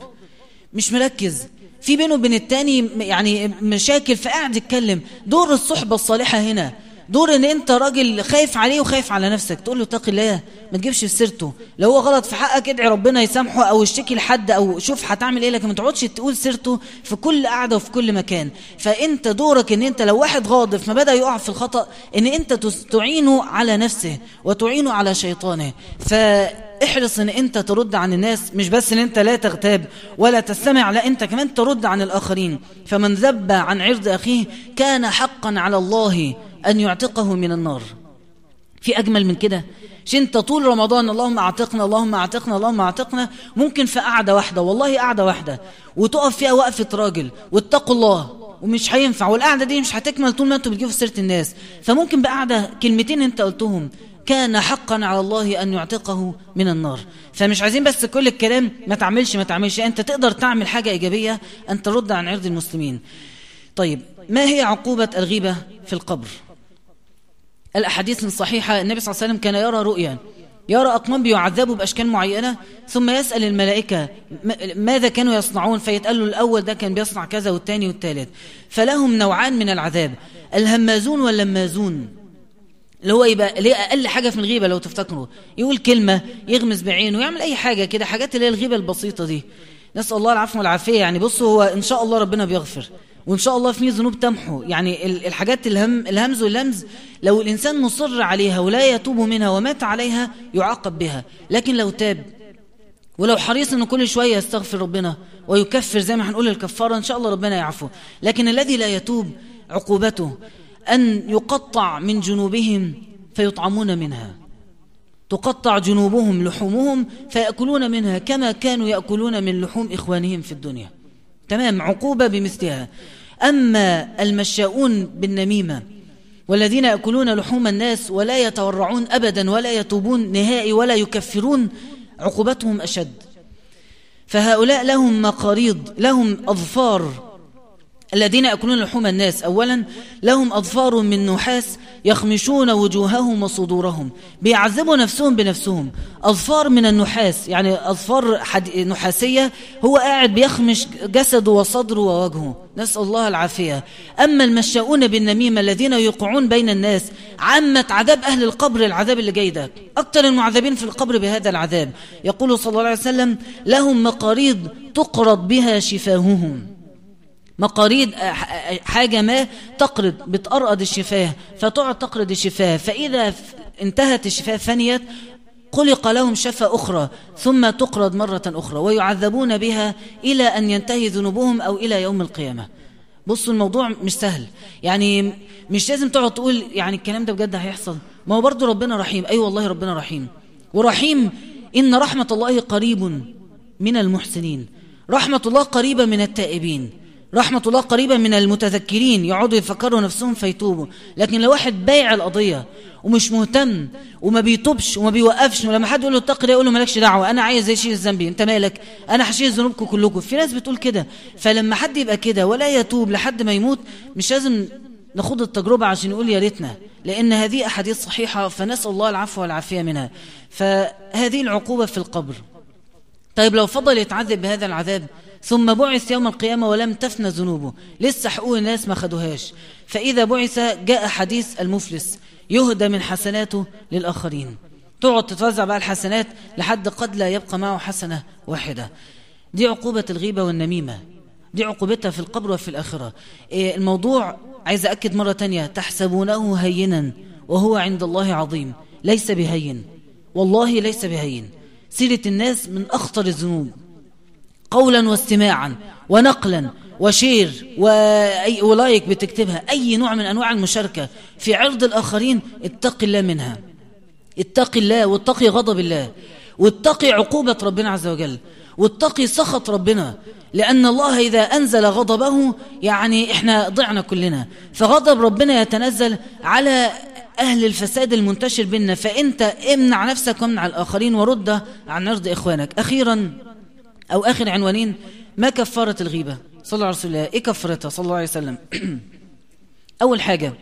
مش مركز. في بينه وبين التاني يعني مشاكل فقاعد يتكلم. دور الصحبة الصالحة هنا. دور ان انت راجل خايف عليه وخايف على نفسك تقول له اتق الله ما تجيبش في سيرته. لو هو غلط في حقك ادعي ربنا يسامحه أو اشتكي لحد أو شوف هتعمل إيه لكن ما تقعدش تقول سيرته في كل قعدة وفي كل مكان. فانت دورك ان انت لو واحد غاضب ما بدا يقع في الخطأ ان انت تعينه على نفسه وتعينه على شيطانه. ف احرص ان انت ترد عن الناس مش بس ان انت لا تغتاب ولا تستمع لا انت كمان ترد عن الآخرين. فمن ذب عن عرض أخيه كان حقا على الله. أن يعتقه من النار. في أجمل من كده. مش انت طول رمضان اللهم أعتقنا اللهم أعتقنا اللهم أعتقنا. ممكن في قعدة واحدة. والله قعدة واحدة. وتقف فيها وقفة راجل. واتقوا الله. ومش هينفع. والقعدة دي مش هتكمل طول ما أنتوا بتجيبوا سيرة الناس. فممكن بقعدة كلمتين انت قلتهم. كان حقا على الله أن يعتقه من النار. فمش عايزين بس كل الكلام ما تعملش ما تعملش. انت تقدر تعمل حاجة إيجابية. أن ترد عن عرض المسلمين. طيب ما هي عقوبة الغيبة في القبر؟ الأحاديث الصحيحة النبي صلى الله عليه وسلم كان يرى رؤيا يرى أقوام بيعذبوا بأشكال معينة ثم يسأل الملائكة ماذا كانوا يصنعون؟ فيتقال له الأول ده كان بيصنع كذا والثاني والثالث فلهم نوعان من العذاب الهمازون واللمازون. اللي هو يبقى ليه أقل حاجة في الغيبة لو تفتكروا. يقول كلمة يغمز بعينه يعمل أي حاجة كده حاجات اللي هي الغيبة البسيطة دي. نسأل الله العفو والعافية. يعني بصوا هو إن شاء الله ربنا بيغفر. وإن شاء الله في ذنوب تمحو. يعني الحاجات الهم الهمز واللمز لو الإنسان مصر عليها ولا يتوب منها ومات عليها يعاقب بها. لكن لو تاب ولو حريص أنه كل شوية يستغفر ربنا ويكفر زي ما هنقول الكفارة إن شاء الله ربنا يعفو. لكن الذي لا يتوب عقوبته أن يقطع من جنوبهم فيطعمون منها. تقطع جنوبهم لحومهم فيأكلون منها كما كانوا يأكلون من لحوم إخوانهم في الدنيا. تمام عقوبة بمثلها. أما المشاؤون بالنميمة والذين يأكلون لحوم الناس ولا يتورعون أبدا ولا يتوبون نهائي ولا يكفرون عقوبتهم أشد. فهؤلاء لهم مقاريض لهم أظفار الذين يأكلون لحوم الناس. أولا لهم أظفار من نحاس يخمشون وجوههم وصدورهم بيعذبوا نفسهم بنفسهم. أظفار من النحاس يعني أظفار نحاسية هو قاعد بيخمش جسده وصدره ووجهه. نسأل الله العافية. أما المشاؤون بالنميمة الذين يوقعون بين الناس عامة عذاب أهل القبر العذاب اللي جاي ده. أكثر المعذبين في القبر بهذا العذاب. يقول صلى الله عليه وسلم لهم مقاريض تقرض بها شفاههم. مقاريد آه، آه، حاجة ما تقرض بتقرض الشفاه فتقعد تقرض الشفاه. فإذا انتهت الشفاه فنيت خلق لهم شفة أخرى ثم تقرض مرة أخرى ويعذبون بها إلى أن ينتهي ذنوبهم أو إلى يوم القيامة. بصوا الموضوع مش سهل. يعني مش لازم تقعد تقول يعني الكلام ده بجد هيحصل. ما هو برضو ربنا رحيم. أي أيوة والله ربنا رحيم. ورحيم إن رحمة الله قريب من المحسنين. رحمة الله قريبة من التائبين. رحمة الله قريبة من المتذكرين يقعدوا يفكروا نفسهم فيتوبوا. لكن لو واحد بايع القضية ومش مهتم وما بيتوبش وما بيوقفش ولما حد يقول له اتق يقول له مالكش دعوة أنا عايز اشيل ذنبي أنت مالك؟ أنا هشيل ذنوبكم كلكم. في ناس بتقول كده. فلما حد يبقى كده ولا يتوب لحد ما يموت مش لازم نخوض التجربة عشان نقول يا ريتنا لأن هذه أحاديث صحيحة فنسأل الله العفو والعافية منها. فهذه العقوبة في القبر. طيب لو فضل يتعذب بهذا العذاب ثم بعث يوم القيامة ولم تفنى ذنوبه. لسه حقوق الناس ما خدوهاش. فإذا بعث جاء حديث المفلس. يهدى من حسناته للآخرين. تقعد تتوزع بقى الحسنات لحد قد لا يبقى معه حسنة واحدة. دي عقوبة الغيبة والنميمة. دي عقوبتها في القبر وفي الآخرة. إيه الموضوع عايز أكد مرة تانية. تحسبونه هينا وهو عند الله عظيم. ليس بهين. والله ليس بهين. سيرة الناس من أخطر الذنوب. قولا واستماعا ونقلا و share وأي و like بتكتبها. أي نوع من أنواع المشاركة في عرض الآخرين اتق الله منها. اتق الله واتقي غضب الله. واتقي عقوبة ربنا عز وجل. واتقي سخط ربنا. لأن الله إذا أنزل غضبه يعني إحنا ضعنا كلنا. فغضب ربنا يتنزل على أهل الفساد المنتشر بيننا فأنت امنع نفسك وامنع الآخرين ورد عن عرض إخوانك. أخيرا أو آخر عنوانين ما كفارة الغيبة؟ صلى الله عليه وسلم إيه كفرتها صلى الله عليه وسلم. أول حاجة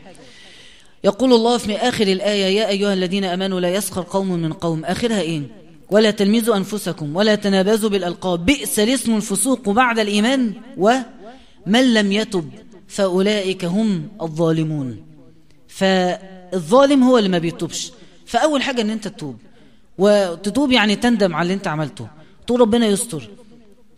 يقول الله في آخر الآية يا أيها الذين أمنوا لا يسخر قوم من قوم. آخرها إيه؟ ولا تلمزوا أنفسكم ولا تنابزوا بالألقاب. بئس الاسم الفسوق بعد الإيمان ومن لم يتب فأولئك هم الظالمون. فالظالم هو اللي ما بيتوبش. فأول حاجة أن أنت تتوب. وتتوب يعني تندم على اللي أنت عملته. تقول ربنا يستر.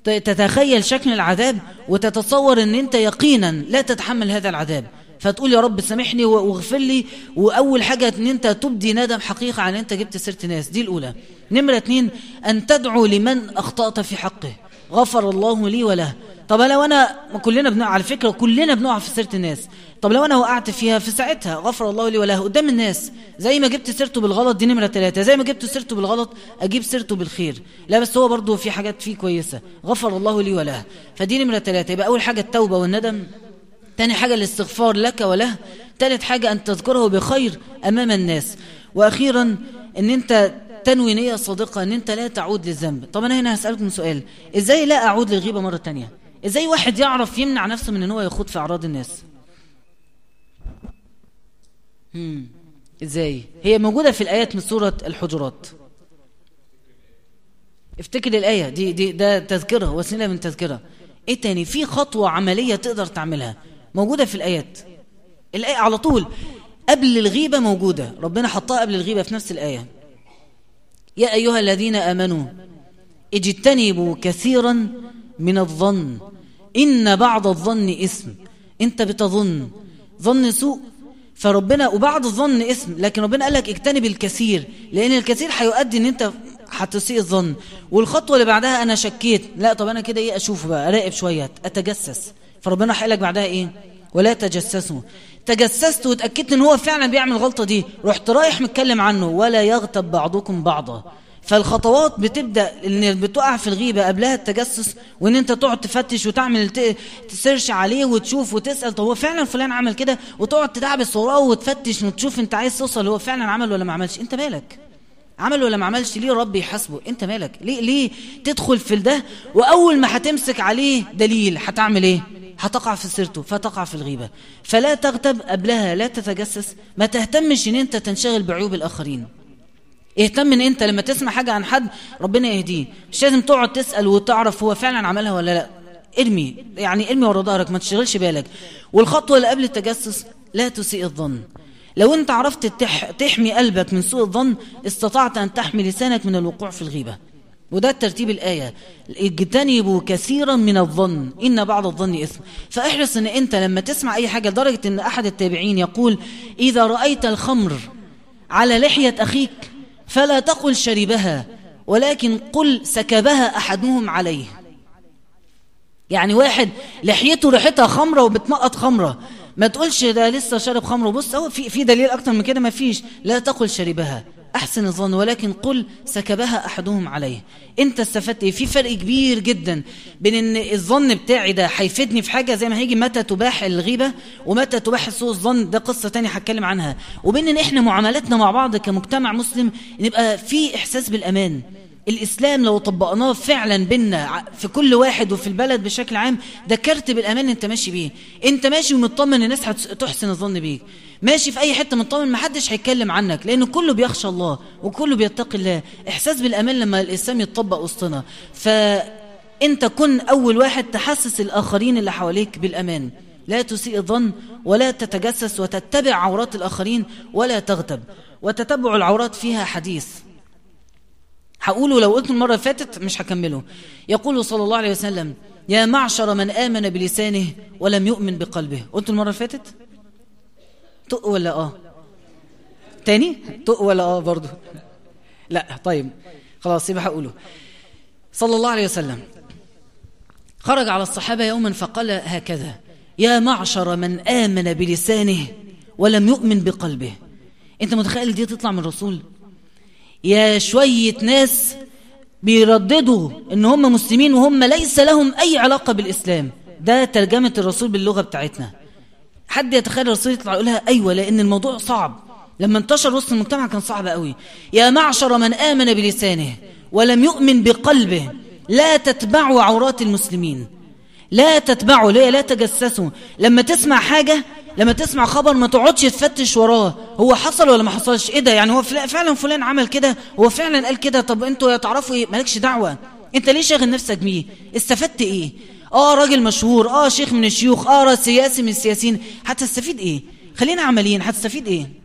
تتخيل شكل العذاب وتتصور أن أنت يقينا لا تتحمل هذا العذاب. فتقول يا رب سامحني واغفر لي وأول حاجة إن أنت تبدي ندم حقيقة عن أنت جبت سيرة ناس دي الأولى. نمرة اتنين أن تدعو لمن أخطأت في حقه. غفر الله لي وله. طب لو أنا كلنا بنقع على فكرة كلنا بنقع في سيرة الناس. طب لو أنا وقعت فيها في ساعتها غفر الله لي وله قدام الناس. زي ما جبت سيرته بالغلط دي نمرة ثلاثة زي ما جبت سيرته بالغلط أجيب سيرته بالخير. لا بس هو برضه في حاجات فيه كويسة. غفر الله لي وله. فدي نمرة ثلاثة يبقى أول حاجة التوبة والندم. تاني حاجة الاستغفار لك وله. تالت حاجة أن تذكره بخير أمام الناس. وأخيرا أن أنت تنوي نية صادقة أن أنت لا تعود للذنب. طب أنا هنا هسألكم سؤال. إزاي لا أعود للغيبة مرة تانية؟ إزاي واحد يعرف يمنع نفسه من أن هو يخوض في أعراض الناس؟ هم. إزاي؟ هي موجودة في الآيات من سورة الحجرات. افتكر الآية دي, دي ده تذكرة وسيلة من تذكرة. إيه تاني؟ في خطوة عملية تقدر تعملها. موجودة في الآيات. الآية على طول قبل الغيبة موجودة. ربنا حطها قبل الغيبة في نفس الآية. يا أيها الذين آمنوا اجتنبوا كثيرا من الظن. إن بعض الظن اسم. أنت بتظن. ظن سوء. فربنا وبعض الظن اسم. لكن ربنا قال لك اجتنب الكثير لأن الكثير هيؤدي أن أنت هتسيء الظن. والخطوة اللي بعدها أنا شكيت. لا طب أنا كده إيه؟ أشوف بقى أراقب شوية أتجسس. فربنا هيقول لك بعدها إيه؟ ولا تجسسوا تجسست وتأكدت إن هو فعلا بيعمل الغلطة دي. رحت رايح متكلم عنه. ولا يغتب بعضكم بعضا. فالخطوات بتبدأ إن بتقع في الغيبة قبلها التجسس وإن أنت تقعد تفتش وتعمل تسيرش عليه وتشوف وتسأل طب هو فعلا فلان عمل كده؟ وتقعد تدعبس وراه وتفتش وتشوف أنت عايز توصل هو فعلا عمل ولا ما عملش. أنت مالك؟ عمل ولا ما عملش؟ ليه ربي يحاسبه؟ أنت مالك؟ ليه ليه تدخل في ده؟ وأول ما هتمسك عليه دليل هتعمل إيه؟ هتقع في سيرته فتقع في الغيبة. فلا تغتب قبلها لا تتجسس. ما تهتمش إن أنت تنشغل بعيوب الآخرين. اهتم ان انت لما تسمع حاجة عن حد ربنا يهديه. مش لازم تقعد تسأل وتعرف هو فعلا عملها ولا لأ. ارمي. يعني ارمي ورا ظهرك ما تشغلش بالك. والخطوة اللي قبل التجسس لا تسيء الظن. لو انت عرفت تح... تحمي قلبك من سوء الظن استطعت أن تحمي لسانك من الوقوع في الغيبة. وده ترتيب الآية. اجتنبوا كثيرا من الظن. إن بعض الظن إثم. فاحرص أن أنت لما تسمع أي حاجة لدرجة أن أحد التابعين يقول إذا رأيت الخمر على لحية أخيك فلا تقل شربها ولكن قل سكبها أحدهم عليه. يعني واحد لحيته ريحتها خمرة وبتنقط خمرة. ما تقولش ده لسه شرب خمر بص هو في في دليل أكتر من كده ما فيش. لا تقل شربها. أحسن الظن ولكن قل سكبها أحدهم عليه. أنت استفدت إيه؟ في فرق كبير جدا بين إن الظن بتاعي ده هيفيدني في حاجة زي ما هيجي متى تباح الغيبة ومتى تباح سوء الظن. ده قصة تانية هتكلم عنها. وبين إن إحنا معاملاتنا مع بعض كمجتمع مسلم نبقى في إحساس بالأمان. الإسلام لو طبقناه فعلا بينا في كل واحد وفي البلد بشكل عام ده كارت بالأمان أنت ماشي بيه. أنت ماشي ومطمن الناس هتحسن الظن بيك. ماشي في أي حتة مطمن ما حدش هيتكلم عنك لأنه كله بيخشى الله وكله بيتقي الله. إحساس بالأمان لما الإسلام يتطبق وسطنا. ف انت كن أول واحد تحسس الآخرين اللي حواليك بالأمان. لا تسيء الظن ولا تتجسس وتتبع عورات الآخرين ولا تغتب. وتتبع العورات فيها حديث. هقوله لو قلت المرة اللي فاتت مش هكمله. يقول صلى الله عليه وسلم يا معشر من آمن بلسانه ولم يؤمن بقلبه. قلت المرة اللي فاتت؟ طق ولا آه؟ تاني؟ طق ولا آه برضو لا طيب. خلاص يبقى هقوله. صلى الله عليه وسلم. خرج على الصحابة يوما فقال هكذا يا معشر من آمن بلسانه ولم يؤمن بقلبه. أنت متخيل دي تطلع من الرسول؟ يا شوية ناس بيرددوا إن هم مسلمين وهم ليس لهم أي علاقة بالإسلام. ده ترجمة الرسول باللغة بتاعتنا. حد يتخيل الرسول يطلع يقولها أيوه لأن الموضوع صعب. لما انتشر وسط المجتمع كان صعب قوي. يا معشر من آمن بلسانه ولم يؤمن بقلبه لا تتبعوا عورات المسلمين. لا تتبعوا لا لا تجسسوا. لما تسمع حاجة لما تسمع خبر ما تقعدش تفتش وراه. هو حصل ولا ما حصلش؟ إيه ده؟ يعني هو فعلا فلان عمل كده؟ هو فعلا قال كده؟ طب أنتوا تعرفوا إيه؟ مالكش دعوة. أنت ليه شاغل نفسك بيه؟ استفدت إيه؟ آه راجل مشهور. آه شيخ من الشيوخ. آه سياسي من السياسيين. هتستفيد إيه؟ خلينا عمليين. هتستفيد إيه؟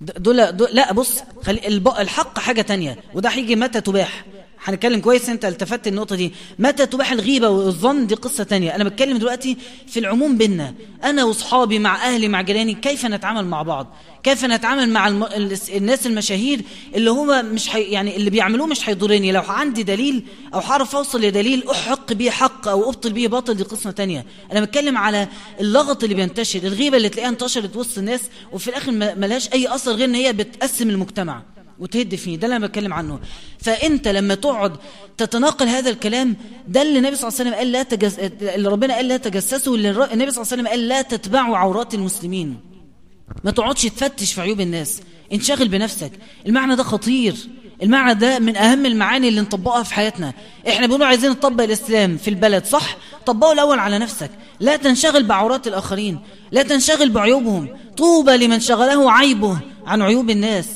دول, دول لا بص خلي الحق حاجة تانية وده هيجي متى تباح؟ هنتكلم كويس أنت التفت النقطة دي. متى تباح الغيبة والظن؟ دي قصة تانية. أنا بتكلم دلوقتي في العموم بينا أنا وأصحابي مع أهلي مع جيراني كيف نتعامل مع بعض؟ كيف نتعامل مع الم... الناس المشاهير اللي هم مش حي... يعني اللي بيعملوه مش هيضرني لو عندي دليل أو هعرف أوصل لدليل أحق بيه حق أو أبطل بيه باطل دي قصة تانية. أنا بتكلم على اللغط اللي بينتشر الغيبة اللي تلاقيها انتشرت وسط الناس وفي الآخر ملهاش أي أثر غير إن هي بتقسم المجتمع. وتهد فيه ده اللي أنا بتكلم عنه. فأنت لما تقعد تتناقل هذا الكلام ده اللي النبي صلى الله عليه وسلم قال لا تجس... اللي ربنا قال لا تجسسوا اللي النبي صلى الله عليه وسلم قال لا تتبعوا عورات المسلمين. ما تقعدش تفتش في عيوب الناس. انشغل بنفسك. المعنى ده خطير. المعنى ده من أهم المعاني اللي نطبقها في حياتنا. إحنا بنقول عايزين نطبق الإسلام في البلد صح؟ طبقه الأول على نفسك. لا تنشغل بعورات الآخرين. لا تنشغل بعيوبهم. طوبى لمن شغله عيبه عن عيوب الناس.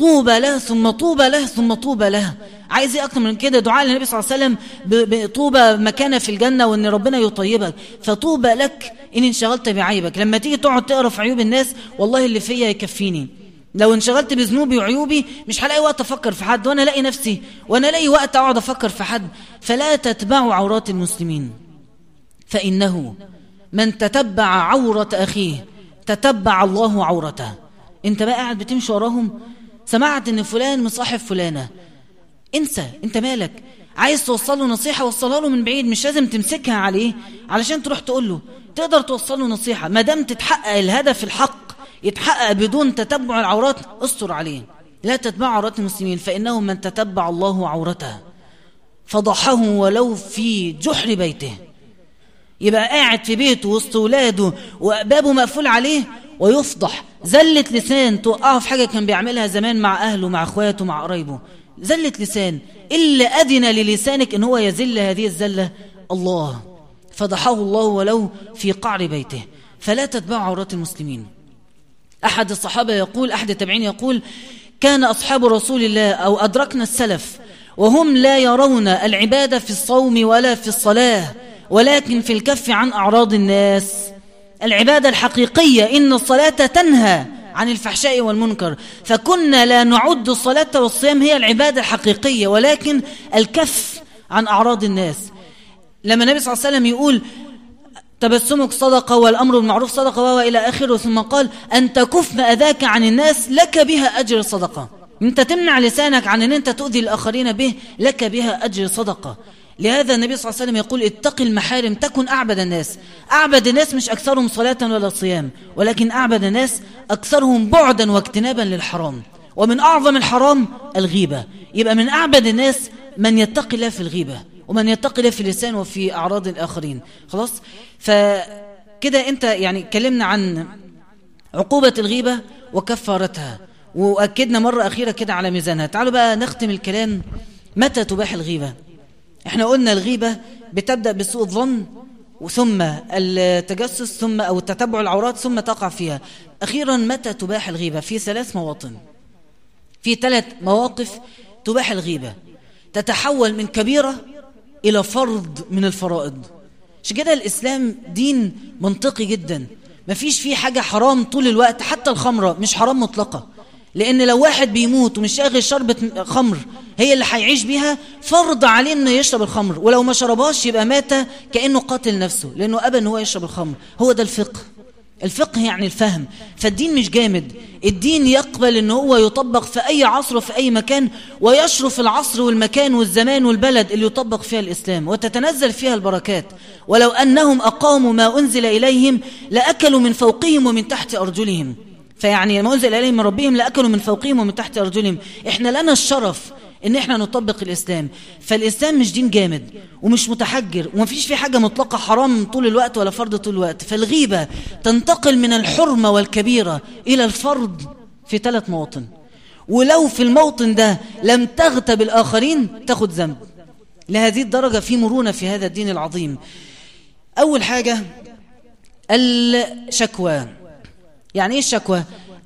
طوبى له ثم طوبى له ثم طوبى له. عايز إيه أكتر من كده؟ دعاء النبي صلى الله عليه وسلم بطوبى مكانه في الجنة وإن ربنا يطيبك. فطوبى لك إن انشغلت بعيبك. لما تيجي تقعد تقرأ في عيوب الناس والله اللي فيا يكفيني. لو انشغلت بذنوبي وعيوبي مش هلاقي وقت أفكر في حد وأنا الاقي نفسي وأنا الاقي وقت أقعد أفكر في حد. فلا تتبعوا عورات المسلمين. فإنه من تتبع عورة أخيه تتبع الله عورته. أنت بقى قاعد بتمشي وراهم سمعت إن فلان مصاحب فلانة. انسى انت مالك؟ عايز توصل له نصيحة وصلها له من بعيد مش لازم تمسكها عليه علشان تروح تقول له. تقدر توصل له نصيحة ما دام تتحقق الهدف الحق يتحقق بدون تتبع العورات استر عليه. لا تتبع عورات المسلمين فإنه من تتبع الله عورته. فضحه ولو في جحر بيته. يبقى قاعد في بيته وسط ولاده وبابه مقفول عليه ويفضح. زلة لسان توقعه في حاجة كان بيعملها زمان مع أهله مع أخواته مع قرايبه. زلة لسان. إلا أذن للسانك إن هو يزل هذه الزلة الله. فضحه الله ولو في قعر بيته. فلا تتبع عورات المسلمين. أحد الصحابة يقول أحد التابعين يقول كان أصحاب رسول الله أو أدركنا السلف وهم لا يرون العبادة في الصوم ولا في الصلاة ولكن في الكف عن أعراض الناس. العبادة الحقيقية إن الصلاة تنهى عن الفحشاء والمنكر. فكنا لا نعد الصلاة والصيام هي العبادة الحقيقية ولكن الكف عن أعراض الناس. لما النبي صلى الله عليه وسلم يقول تبسمك صدقة والأمر بالمعروف صدقة وإلى آخره ثم قال أن تكف أذاك عن الناس لك بها أجر صدقة أنت تمنع لسانك عن أن أنت تؤذي الآخرين به لك بها أجر صدقة لهذا النبي صلى الله عليه وسلم يقول اتق المحارم تكن أعبد الناس. أعبد الناس مش أكثرهم صلاة ولا صيام ولكن أعبد الناس أكثرهم بعدا واجتنابا للحرام. ومن أعظم الحرام الغيبة. يبقى من أعبد الناس من يتقي الله في الغيبة ومن يتقي الله في اللسان وفي أعراض الآخرين. خلاص؟ فكده أنت يعني اتكلمنا عن عقوبة الغيبة وكفارتها. وأكدنا مرة أخيرة كده على ميزانها. تعالوا بقى نختم الكلام. متى تباح الغيبة؟ إحنا قلنا الغيبة بتبدأ بسوء الظن ثم التجسس ثم أو تتبع العورات ثم تقع فيها. أخيرا متى تباح الغيبة؟ في ثلاث مواطن. في ثلاث مواقف تباح الغيبة. تتحول من كبيرة إلى فرض من الفرائض. عشان كده الإسلام دين منطقي جدا. مفيش فيه حاجة حرام طول الوقت حتى الخمرة مش حرام مطلقة. لأن لو واحد بيموت ومش شاغل شربة خمر هي اللي هيعيش بيها فرض عليه انه يشرب الخمر. ولو ما شربهاش يبقى مات كأنه قاتل نفسه لأنه أبى ان هو يشرب الخمر. هو ده الفقه. الفقه يعني الفهم. فالدين مش جامد. الدين يقبل إن هو يطبق في أي عصر وفي أي مكان ويشرف العصر والمكان والزمان والبلد اللي يطبق فيها الإسلام وتتنزل فيها البركات. ولو أنهم أقاموا ما أنزل إليهم لأكلوا من فوقهم ومن تحت أرجلهم. فيعني ما انزل اليهم من ربهم لاكلوا من فوقهم ومن تحت أرجلهم. إحنا لنا الشرف إن إحنا نطبق الإسلام. فالإسلام مش دين جامد ومش متحجر ومفيش فيه حاجة مطلقة حرام طول الوقت ولا فرض طول الوقت. فالغيبة تنتقل من الحرمة والكبيرة إلى الفرض في ثلاث مواطن. ولو في الموطن ده لم تغتب الآخرين تاخد ذنب. لهذه الدرجة في مرونة في هذا الدين العظيم. أول حاجة الشكوى. يعني إيه الشكوى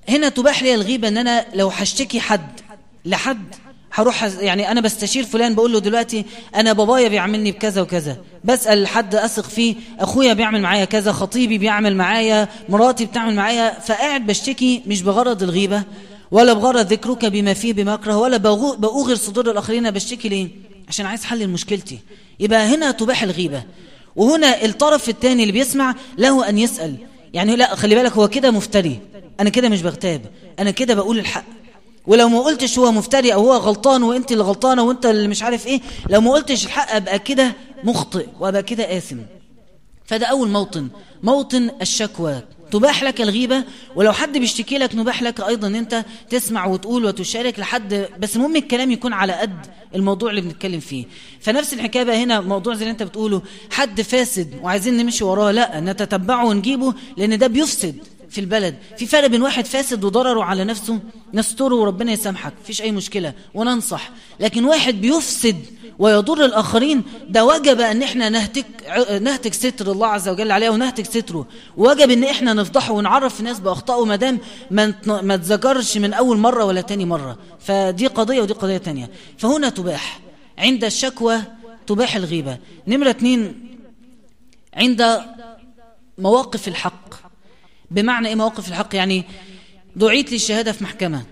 هنا تباح لي الغيبة إن أنا لو هشتكي حد لحد هروح يعني أنا بستشير فلان بقول له دلوقتي أنا بابايا بيعملني بكذا وكذا بسأل حد أثق فيه أخويا بيعمل معايا كذا خطيبي بيعمل معايا مراتي بتعمل معايا فقاعد بشتكي مش بغرض الغيبة ولا بغرض ذكرك بما فيه بما أكره ولا بأوغر صدور الآخرين بشتكي ليه؟ عشان عايز حل مشكلتي يبقى هنا تباح الغيبة. وهنا الطرف الثاني اللي بيسمع له أن يسأل. يعني لا خلي بالك هو كده مفتري. أنا كده مش بغتاب. أنا كده بقول الحق. ولو ما قلتش هو مفتري أو هو غلطان وأنت اللي غلطانة وأنت اللي مش عارف إيه لو ما قلتش الحق أبقى كده مخطئ وأبقى كده آثم. فده أول موطن. موطن الشكوى. تباح لك الغيبة ولو حد بيشتكي لك نباح لك أيضا أنت تسمع وتقول وتشارك لحد بس المهم الكلام يكون على قد الموضوع اللي بنتكلم فيه. فنفس الحكاية بقى هنا موضوع زي اللي أنت بتقوله حد فاسد وعايزين نمشي وراه لأ نتتبعه ونجيبه لأن ده بيفسد. في البلد. في فرق بين واحد فاسد وضرره على نفسه نستره وربنا يسامحك فيش أي مشكلة وننصح. لكن واحد بيفسد ويضر الآخرين ده وجب أن إحنا نهتك, نهتك ستر الله عز وجل عليه ونهتك ستره. وجب أن إحنا نفضحه ونعرف الناس بأخطائه ما دام ما تذكرش من أول مرة ولا تاني مرة. فدي قضية ودي قضية تانية. فهنا تباح. عند الشكوى تباح الغيبة. نمرة اتنين عند مواقف الحق. بمعنى إيه مواقف الحق؟ يعني دعيت للشهادة في محكمة.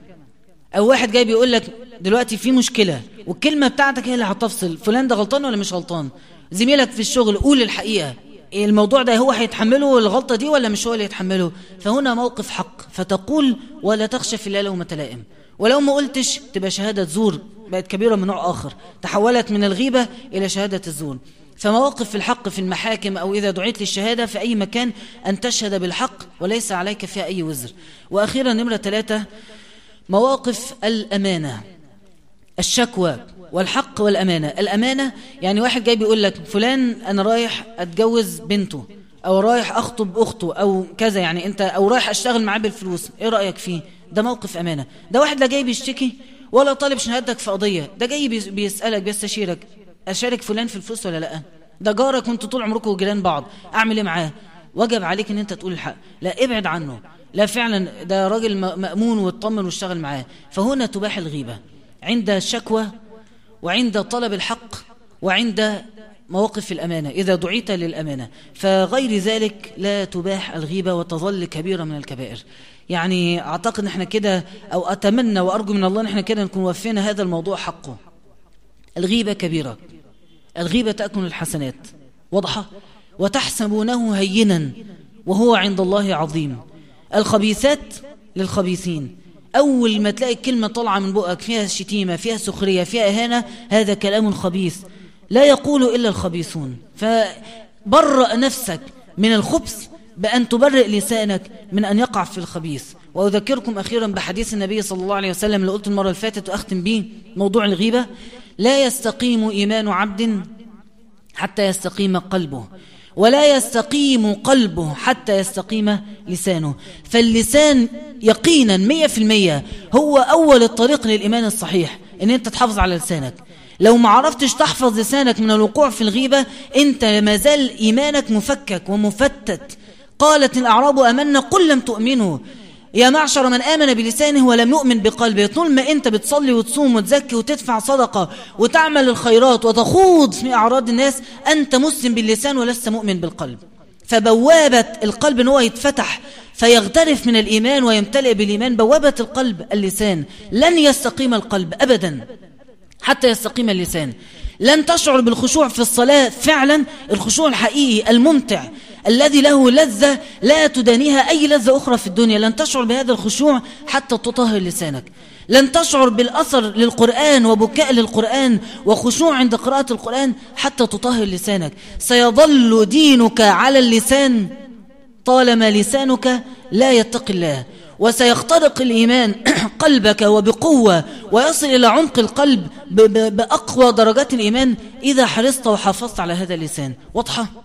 أو واحد جاي بيقول لك دلوقتي في مشكلة والكلمة بتاعتك هي اللي هتفصل. فلان ده غلطان ولا مش غلطان؟ زميلك في الشغل قول الحقيقة. الموضوع ده هو هيتحمله الغلطة دي ولا مش هو اللي يتحمله فهنا موقف حق. فتقول ولا تخشى في الله لومة لائم. ولو ما قلتش تبقى شهادة زور بقت كبيرة من نوع آخر. تحولت من الغيبة إلى شهادة الزور. فمواقف في الحق في المحاكم أو إذا دعيت للشهادة في أي مكان أن تشهد بالحق وليس عليك فيها أي وزر. وأخيرا نمرة ثلاثة مواقف الأمانة الشكوى والحق والأمانة. الأمانة يعني واحد جاي بيقول لك فلان أنا رايح أتجوز بنته أو رايح أخطب أخته أو كذا يعني أنت أو رايح أشتغل معاه بالفلوس. إيه رأيك فيه؟ ده موقف أمانة. ده واحد لا جاي بيشتكي ولا طالب شهادتك في قضية. ده جاي بيسألك بيستشيرك. أشارك فلان في الفلوس ولا لأ؟ ده جارك وانتوا طول عمركم جيران بعض. أعمل إيه معاه؟ وجب عليك إن أنت تقول الحق. لا ابعد عنه. لا فعلا ده راجل مأمون واطمن واشتغل معاه. فهنا تباح الغيبة. عند الشكوى وعند طلب الحق وعند مواقف الأمانة. إذا دعيت للأمانة. فغير ذلك لا تباح الغيبة وتظل كبيرة من الكبائر. يعني أعتقد إن إحنا كده أو أتمنى وأرجو من الله إن إحنا كده نكون وفينا هذا الموضوع حقه. الغيبة كبيرة. الغيبة تأكل الحسنات. واضحة؟ وتحسبونه هينا وهو عند الله عظيم. الخبيثات للخبيثين. أول ما تلاقي كلمة طالعة من بقك فيها شتيمة فيها سخرية فيها إهانة هذا كلام خبيث لا يقول إلا الخبيثون. فبرأ نفسك من الخبث بأن تبرئ لسانك من أن يقع في الخبيث. وأذكركم أخيرا بحديث النبي صلى الله عليه وسلم اللي قلت المرة الفاتت وأختم به موضوع الغيبة. لا يستقيم إيمان عبد حتى يستقيم قلبه ولا يستقيم قلبه حتى يستقيم لسانه. فاللسان يقينا مية في المية هو أول الطريق للإيمان الصحيح إن أنت تحافظ على لسانك. لو ما عرفتش تحفظ لسانك من الوقوع في الغيبة أنت ما زال إيمانك مفكك ومفتت. قالت الأعراب أمنا قل لم تؤمنوا. يا معشر من آمن بلسانه ولم يؤمن بقلبه طول ما أنت بتصلي وتصوم وتزكي وتدفع صدقة وتعمل الخيرات وتخوض في أعراض الناس أنت مسلم باللسان ولست مؤمن بالقلب. فبوابة القلب أنه يتفتح فيغترف من الإيمان ويمتلئ بالإيمان بوابة القلب اللسان. لن يستقيم القلب أبدا حتى يستقيم اللسان. لن تشعر بالخشوع في الصلاة فعلا الخشوع الحقيقي الممتع. الذي له لذة لا تدانيها أي لذة أخرى في الدنيا. لن تشعر بهذا الخشوع حتى تطهر لسانك. لن تشعر بالأثر للقرآن وبكاء للقرآن وخشوع عند قراءة القرآن حتى تطهر لسانك. سيظل دينك على اللسان طالما لسانك لا يتقي الله. وسيخترق الإيمان قلبك وبقوة ويصل إلى عمق القلب بأقوى درجات الإيمان إذا حرصت وحافظت على هذا اللسان. واضحة؟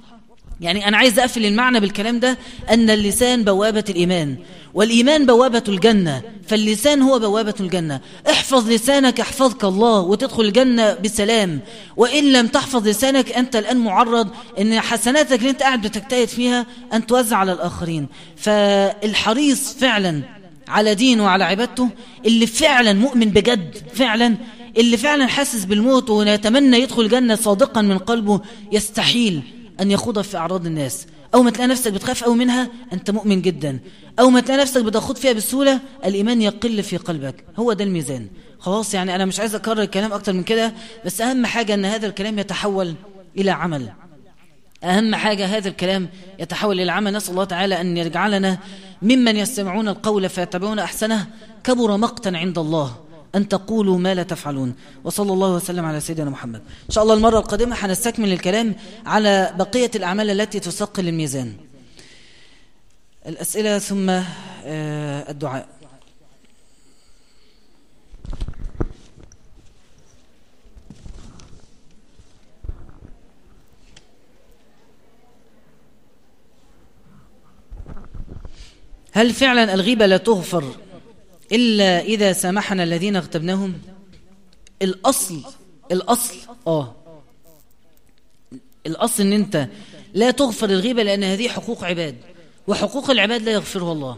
يعني أنا عايز أقفل المعنى بالكلام ده أن اللسان بوابة الإيمان والإيمان بوابة الجنة فاللسان هو بوابة الجنة. احفظ لسانك احفظك الله وتدخل الجنة بسلام. وإن لم تحفظ لسانك أنت الآن معرض أن حسناتك اللي أنت قاعد بتجتهد فيها أن توزع على الآخرين. فالحريص فعلا على دينه وعلى عبادته اللي فعلا مؤمن بجد فعلا اللي فعلا حاسس بالموت ويتمنى يدخل الجنة صادقا من قلبه يستحيل. أن يخوض في أعراض الناس. أو ما تلاقي نفسك بتخاف أو منها أنت مؤمن جدا. أو ما تلاقي نفسك بتخوض فيها بسهولة الإيمان يقل في قلبك. هو ده الميزان. خلاص يعني أنا مش عايز أكرر الكلام أكتر من كده بس أهم حاجة أن هذا الكلام يتحول إلى عمل. أهم حاجة هذا الكلام يتحول إلى عمل. نسأل الله تعالى أن يجعلنا ممن يستمعون القول فيتبعون أحسنه. كبر مقتا عند الله. أن تقولوا ما لا تفعلون. وصلى الله وسلم على سيدنا محمد. إن شاء الله المرة القادمة حنستكمل الكلام على بقية الأعمال التي تثقل الميزان الأسئلة ثم آه، الدعاء. هل فعلا الغيبة لا تغفر إلا إذا سامحنا الذين اغتبناهم. الأصل الأصل آه. الأصل أن أنت لا تغفر الغيبة لأن هذه حقوق عباد وحقوق العباد لا يغفرها الله.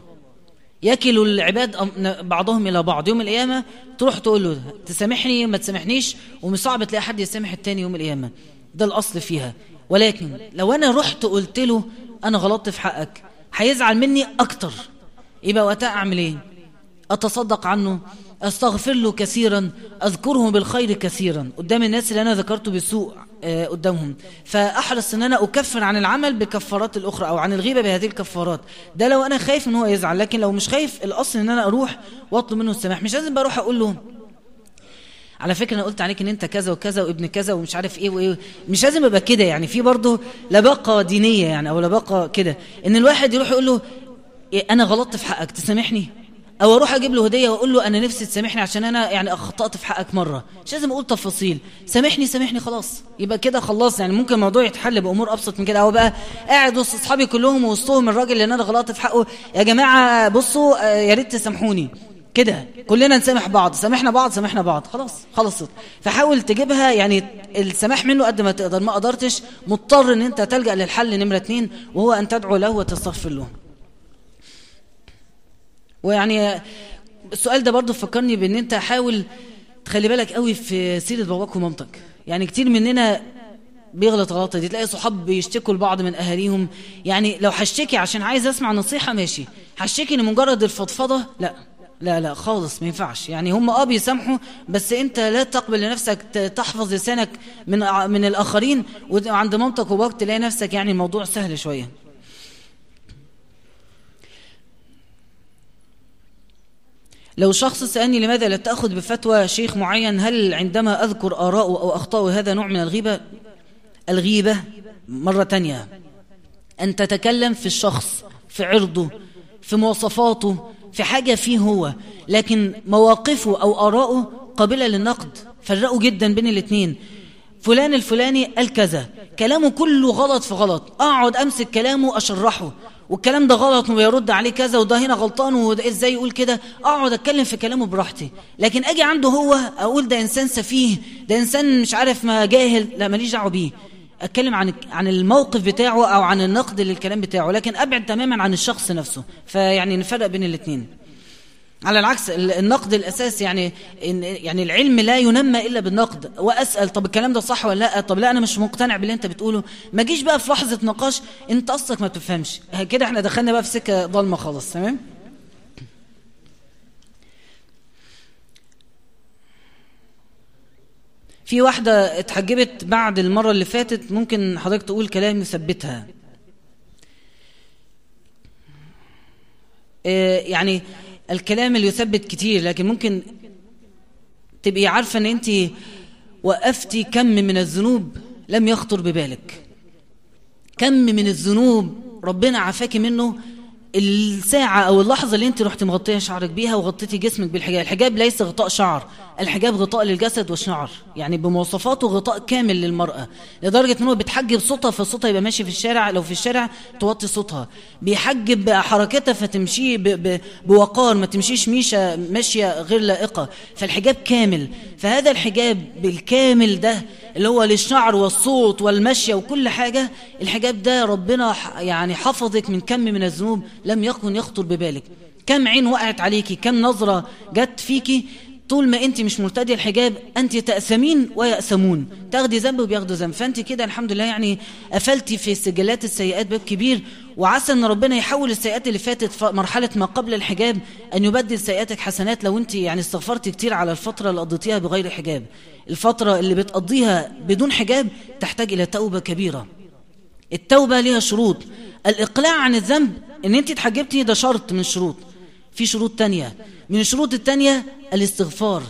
يكل العباد بعضهم إلى بعض. يوم القيامة تروح تقول له تسامحني ما تسامحنيش؟ ومش صعب تلاقي حد يسامح التاني يوم القيامة. ده الأصل فيها. ولكن لو أنا رحت قلت له أنا غلطت في حقك هيزعل مني أكتر. يبقى وقتها أعمل إيه؟ أتصدق عنه أستغفر له كثيرا أذكره بالخير كثيرا. قدام الناس اللي أنا ذكرته بالسوء آه، قدامهم. فأحرص أن أنا أكفر عن العمل بكفارات الأخرى أو عن الغيبة بهذه الكفارات. ده لو أنا خايف أن هو يزعل لكن لو مش خايف الأصل أن أنا أروح وأطلب منه السماح. مش لازم بروح أقول له على فكرة أنا قلت عليك أن أنت كذا وكذا وابن كذا ومش عارف إيه وإيه. مش لازم يبقى كده يعني. في برضه لباقة دينية يعني أو لباقة كده. أن الواحد يروح يقول له إيه أنا غلطت في حقك تسامحني؟ أو أروح أجيب له هدية وأقول له أنا نفسي تسامحني عشان أنا يعني أخطأت في حقك مرة. مش لازم أقول تفاصيل. سامحني سامحني خلاص. يبقى كده خلاص. يعني ممكن الموضوع يتحل بأمور أبسط من كده. هو بقى قاعد وسط أصحابي كلهم وسطهم الراجل اللي أنا غلطت في حقه. يا جماعة بصوا آه، يا ريت تسامحوني. كده. كلنا نسامح بعض. سامحنا بعض سامحنا بعض. خلاص خلصت. فحاول تجيبها. يعني السماح منه قد ما تقدر. ما قدرتش مضطر إن أنت تلجأ للحل نمرة اتنين وهو أن تدعو له وتستغفر له. ويعني السؤال ده برضه فكرني بإن أنت حاول تخلي بالك قوي في سيرة باباك ومامتك. يعني كتير مننا بيغلط غلطة دي تلاقي صحاب بيشتكوا لبعض من أهاليهم. يعني لو هشتكي عشان عايز أسمع نصيحة ماشي. هشتكي لمجرد الفضفضة؟ لا. لا لا خالص ما ينفعش. يعني هم آه بيسامحوا بس أنت لا تقبل لنفسك تحفظ لسانك من من الآخرين. وعند مامتك وبابك تلاقي نفسك يعني الموضوع سهل شوية. لو شخص سألني لماذا لا تأخذ بفتوى شيخ معين هل عندما أذكر آراءه أو أخطاءه هذا نوع من الغيبة؟ الغيبة مرة تانية أن تتكلم في الشخص في عرضه في مواصفاته في حاجة فيه هو لكن مواقفه أو آراءه قابلة للنقد فرقوا جدا بين الاثنين فلان الفلاني قال كذا. كلامه كله غلط في غلط. أقعد أمسك كلامه أشرحه. والكلام ده غلط ويرد عليه كذا وده هنا غلطان وده إزاي يقول كده؟ أقعد أتكلم في كلامه براحتي. لكن أجي عنده هو أقول ده إنسان سفيه ده إنسان مش عارف ما جاهل لا ماليش دعوة بيه. أتكلم عن عن الموقف بتاعه أو عن النقد للكلام بتاعه. لكن أبعد تماما عن الشخص نفسه. فيعني نفرق بين الاثنين على العكس النقد الأساس يعني يعني العلم لا ينمى إلا بالنقد. وأسأل طب الكلام ده صح ولا لأ؟ طب لأ أنا مش مقتنع باللي أنت بتقوله. ما جيش بقى في لحظة نقاش أنت أصلك ما بتفهمش. كده إحنا دخلنا بقى في سكة ضلمة خالص تمام؟ في واحدة اتحجبت بعد المرة اللي فاتت ممكن حضرتك تقول كلام يثبتها. آه يعني الكلام اللي يثبت كتير لكن ممكن تبقي عارفة إن انت وقفتي كم من الذنوب لم يخطر ببالك. كم من الذنوب ربنا عافاكي منه الساعة أو اللحظة اللي أنت رحت مغطية شعرك بيها وغطيتي جسمك بالحجاب الحجاب ليس غطاء شعر الحجاب غطاء للجسد والشعر يعني بمواصفاته غطاء كامل للمرأة لدرجة أنه بتحجب صوتها فصوتها يبقى ماشي في الشارع لو في الشارع توطي صوتها بيحجب حركتها فتمشي بوقار ما تمشيش ميشة ماشية غير لائقة فالحجاب كامل فهذا الحجاب بالكامل ده اللي هو للشعر والصوت والمشي وكل حاجة الحجاب ده ربنا يعني حفظك من كم من الذنوب لم يكن يخطر ببالك. كم عين وقعت عليكي كم نظرة جت فيكي طول ما انت مش مرتدي الحجاب انت تأثمين ويأثمون. تاخدي ذنب وبياخدوا ذنب. فأنت كده الحمد لله يعني قفلتي في سجلات السيئات باب كبير وعسى إن ربنا يحول السيئات اللي فاتت في مرحلة ما قبل الحجاب أن يبدل سيئاتك حسنات لو أنت يعني استغفرتي كتير على الفترة اللي قضيتيها بغير حجاب. الفترة اللي بتقضيها بدون حجاب تحتاج إلى توبة كبيرة. التوبة ليها شروط. الإقلاع عن الذنب إن أنت اتحجبتي ده شرط من الشروط في شروط تانية. من الشروط التانية الاستغفار.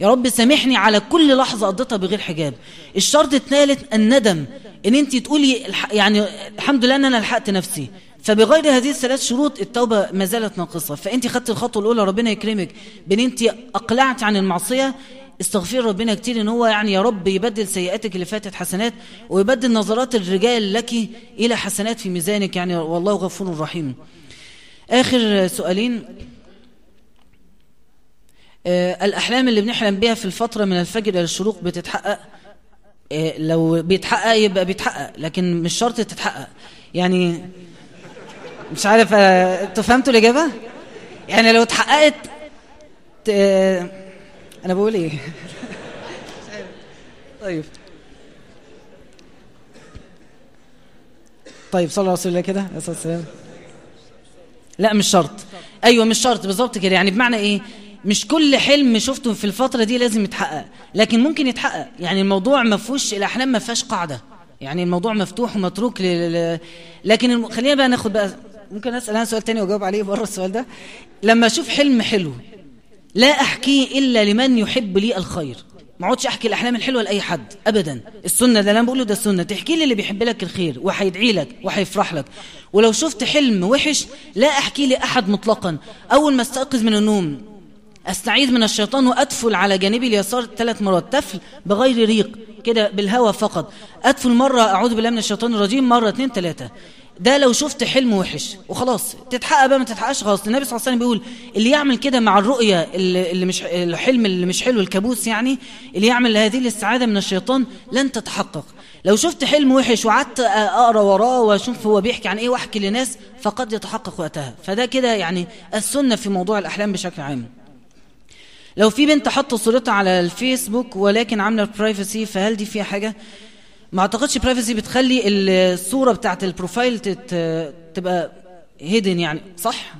يا رب سامحني على كل لحظة قضيتها بغير حجاب. الشرط الثالث الندم. إن أنت تقولي يعني الحمد لله إن أنا لحقت نفسي. فبغير هذه الثلاث شروط التوبة ما زالت ناقصة. فأنت خدت الخطوة الأولى ربنا يكرمك. بأن أنت أقلعت عن المعصية استغفر ربنا كتير إن هو يعني يا رب يبدل سيئاتك اللي فاتت حسنات ويبدل نظرات الرجال لك إلى حسنات في ميزانك. يعني والله غفور رحيم. آخر سؤالين. آه الأحلام اللي بنحلم بيها في الفترة من الفجر إلى الشروق بتتحقق؟ لو بيتحقق يبقى بيتحقق لكن مش شرط تتحقق. يعني مش عارف آه أنتوا فهمتوا الإجابة؟ يعني لو اتحققت أنا بقول إيه؟ طيب. طيب صلى الله عليه وسلم كده؟ عليه الصلاة والسلام. لا مش شرط. أيوة مش شرط. بالظبط كده. يعني بمعنى إيه؟ مش كل حلم شفته في الفترة دي لازم يتحقق لكن ممكن يتحقق. يعني الموضوع ما فيهوش الأحلام ما فيهاش قاعدة. يعني الموضوع مفتوح ومتروك ل... لكن الم... خلينا بقى ناخد بقى ممكن أسأل أنا سؤال تاني وأجاوب عليه بره السؤال ده؟ لما أشوف حلم حلو لا أحكيه إلا لمن يحب لي الخير. ما اقعدش أحكي الأحلام الحلوة لأي حد ابدا. السنة ده أنا بقوله ده السنة. تحكي لي اللي بيحب لك الخير وهيدعي لك وهيفرح لك. ولو شفت حلم وحش لا أحكي لأحد مطلقا. أول ما أستيقظ من النوم أستعيذ من الشيطان وأدفل على جانبي اليسار ثلاث مرات. تفل بغير ريق كده بالهواء فقط. أدفل مرة أعوذ بالله من الشيطان الرجيم مرة اثنين ثلاثة ده لو شفت حلم وحش وخلاص تتحقق بقى ما تتحققش خلاص. النبي صلى الله عليه وسلم بيقول اللي يعمل كده مع الرؤية اللي مش الحلم اللي مش حلو الكابوس يعني اللي يعمل هذه الاستعاذة من الشيطان لن تتحقق. لو شفت حلم وحش وقعدت أقرأ وراه وأشوف هو بيحكي عن إيه وأحكي لناس فقد يتحقق وقتها. فده كده يعني السنة في موضوع الأحلام بشكل عام. لو في بنت حط صورتها على الفيسبوك ولكن عاملة برايفسي فهل دي فيها حاجة؟ ما أعتقدش privacy بتخلي الصورة بتاعت ال profile تبقى hidden يعني. صح.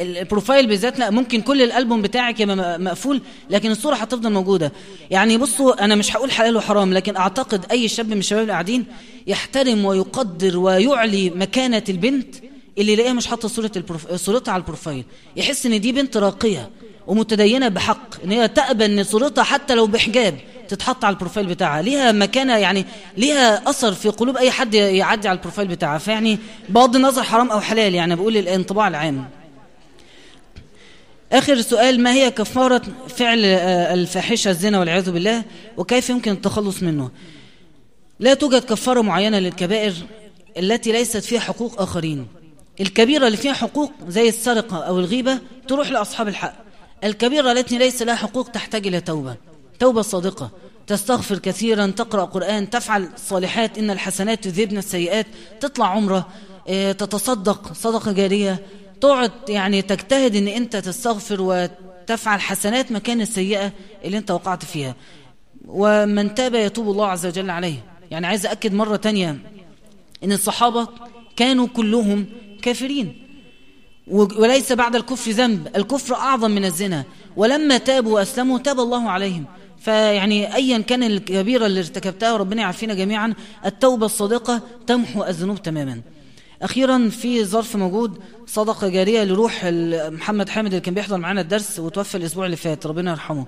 ال profile بالذات لا ممكن كل الألبوم بتاعك يبقى مقفول لكن الصورة هتفضل موجودة. يعني بصوا أنا مش هقول حلال وحرام لكن أعتقد أي شاب من الشباب اللي قاعدين يحترم ويقدر ويعلي مكانة البنت اللي يلاقيها مش حاطة صورة ال prof... صورتها على ال profile يحس إن دي بنت راقية. ومتدينة بحق إن هي تقبل إن صورتها حتى لو بحجاب تتحط على ال profile بتاعها. ليها مكانة يعني ليها أثر في قلوب أي حد يعدي على ال profile بتاعها. فيعني بغض النظر حرام أو حلال يعني بقول الانطباع العام. آخر سؤال ما هي كفارة فعل الفاحشة الزنا والعياذ بالله؟ وكيف يمكن التخلص منه؟ لا توجد كفارة معينة للكبائر التي ليست فيها حقوق آخرين. الكبيرة اللي فيها حقوق زي السرقة أو الغيبة تروح لأصحاب الحق. الكبيرة التي ليس لها حقوق تحتاج إلى توبة. توبة صادقة. تستغفر كثيرا تقرأ قرآن تفعل صالحات إن الحسنات تذهبن السيئات. تطلع عمرة. تتصدق. صدقة جارية. تقعد يعني تجتهد إن أنت تستغفر وتفعل حسنات مكان السيئة اللي أنت وقعت فيها. ومن تاب يتوب الله عز وجل عليه. يعني عايز أكد مرة تانية إن الصحابة كانوا كلهم كافرين. وليس بعد الكفر ذنب. الكفر أعظم من الزنا. ولما تابوا وأسلموا تاب الله عليهم. فيعني أيا كان الكبيرة اللي ارتكبتها ربنا يعافينا جميعا التوبة الصادقة تمحو الذنوب تماما. أخيرا في ظرف موجود صدقة جارية لروح محمد حامد اللي كان بيحضر معانا الدرس وتوفى الأسبوع اللي فات ربنا يرحمه.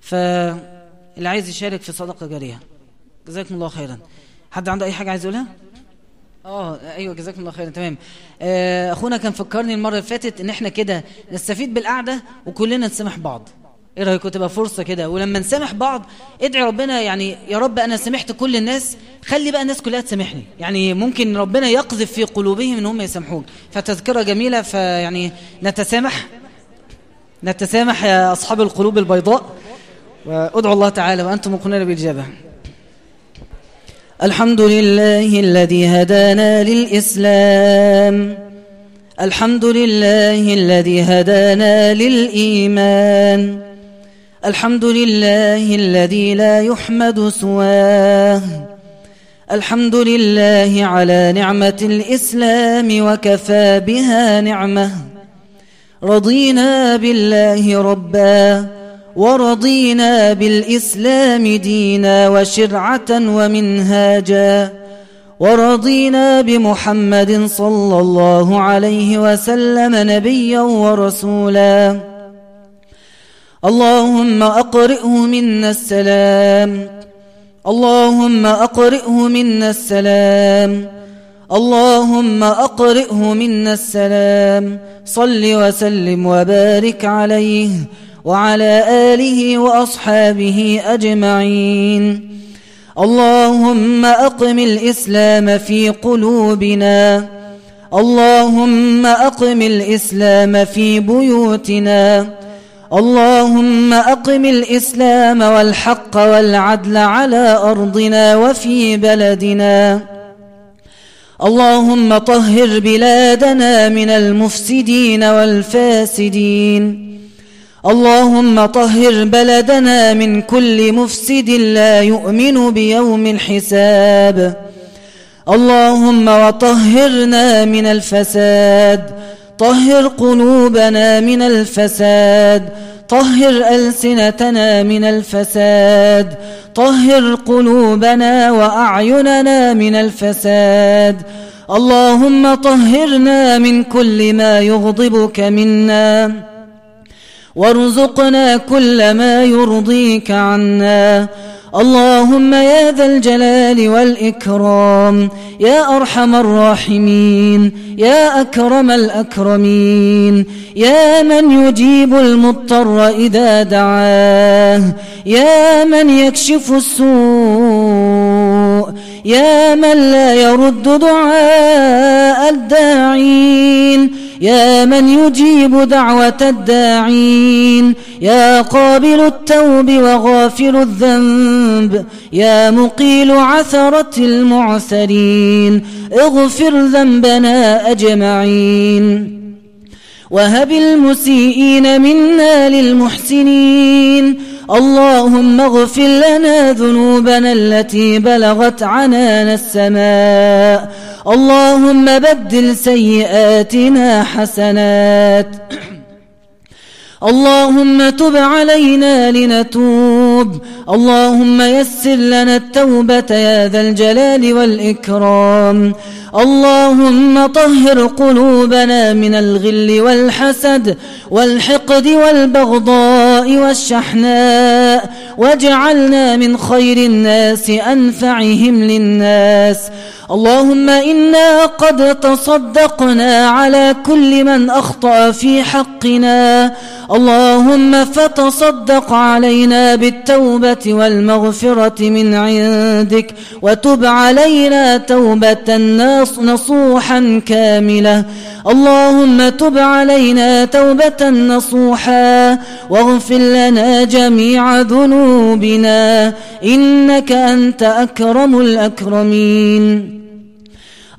فاللي عايز يشارك في صدقة جارية. جزاكم الله خيرا. حد عنده أي حاجة عايز يقولها؟ آه أيوه جزاكم الله خيرا تمام. آه أخونا كان فكرني المرة اللي فاتت إن إحنا كده نستفيد بالقعدة وكلنا نسامح بعض. إيه رايكم تبقى فرصة كده. ولما نسامح بعض ادعي ربنا يعني يا رب أنا سامحت كل الناس. خلي بقى الناس كلها تسامحني. يعني ممكن ربنا يقذف في قلوبهم إن هم يسامحوك. فتذكرة جميلة فيعني نتسامح نتسامح يا أصحاب القلوب البيضاء. وادعوا الله تعالى وأنتم مقنون بالإجابة. الحمد لله الذي هدانا للإسلام. الحمد لله الذي هدانا للإيمان. الحمد لله الذي لا يحمد سواه. الحمد لله على نعمة الإسلام وكفى بها نعمة. رضينا بالله ربا. ورضينا بالإسلام دينا وشرعة ومنهاجا ورضينا بمحمد صلى الله عليه وسلم نبيا ورسولا. اللهم أقرئه منا السلام. اللهم أقرئه منا السلام. اللهم أقرئه منا السلام. صل وسلم وبارك عليه. وعلى آله وأصحابه أجمعين. اللهم أقم الإسلام في قلوبنا. اللهم أقم الإسلام في بيوتنا. اللهم أقم الإسلام والحق والعدل على أرضنا وفي بلدنا. اللهم طهر بلادنا من المفسدين والفاسدين. اللهم طهر بلدنا من كل مفسد لا يؤمن بيوم الحساب. اللهم وطهرنا من الفساد طهر قلوبنا من الفساد طهر ألسنتنا من الفساد طهر قلوبنا وأعيننا من الفساد. اللهم طهرنا من كل ما يغضبك منا. وارزقنا كل ما يرضيك عنا. اللهم يا ذا الجلال والإكرام يا أرحم الراحمين يا أكرم الأكرمين يا من يجيب المضطر إذا دعاه يا من يكشف السوء يا من لا يرد دعاء الداعين. يا من يجيب دعوة الداعين يا قابل التوب وغافر الذنب يا مقيل عثرة المعسرين اغفر ذنبنا أجمعين. وهب المسيئين منا للمحسنين. اللهم اغفر لنا ذنوبنا التي بلغت عنان السماء. اللهم بدل سيئاتنا حسنات. اللهم تب علينا لنتوب. اللهم يسر لنا التوبة يا ذا الجلال والإكرام. اللهم طهر قلوبنا من الغل والحسد والحقد والبغضاء والشحناء واجعلنا من خير الناس أنفعهم للناس اللهم إنا قد تصدقنا على كل من أخطأ في حقنا اللهم فتصدق علينا بالتوبة والمغفرة من عندك وتب علينا توبة نصوحا كاملة. اللهم تب علينا توبة نصوحا واغفر لنا جميع ذنوبنا. إنك أنت أكرم الأكرمين.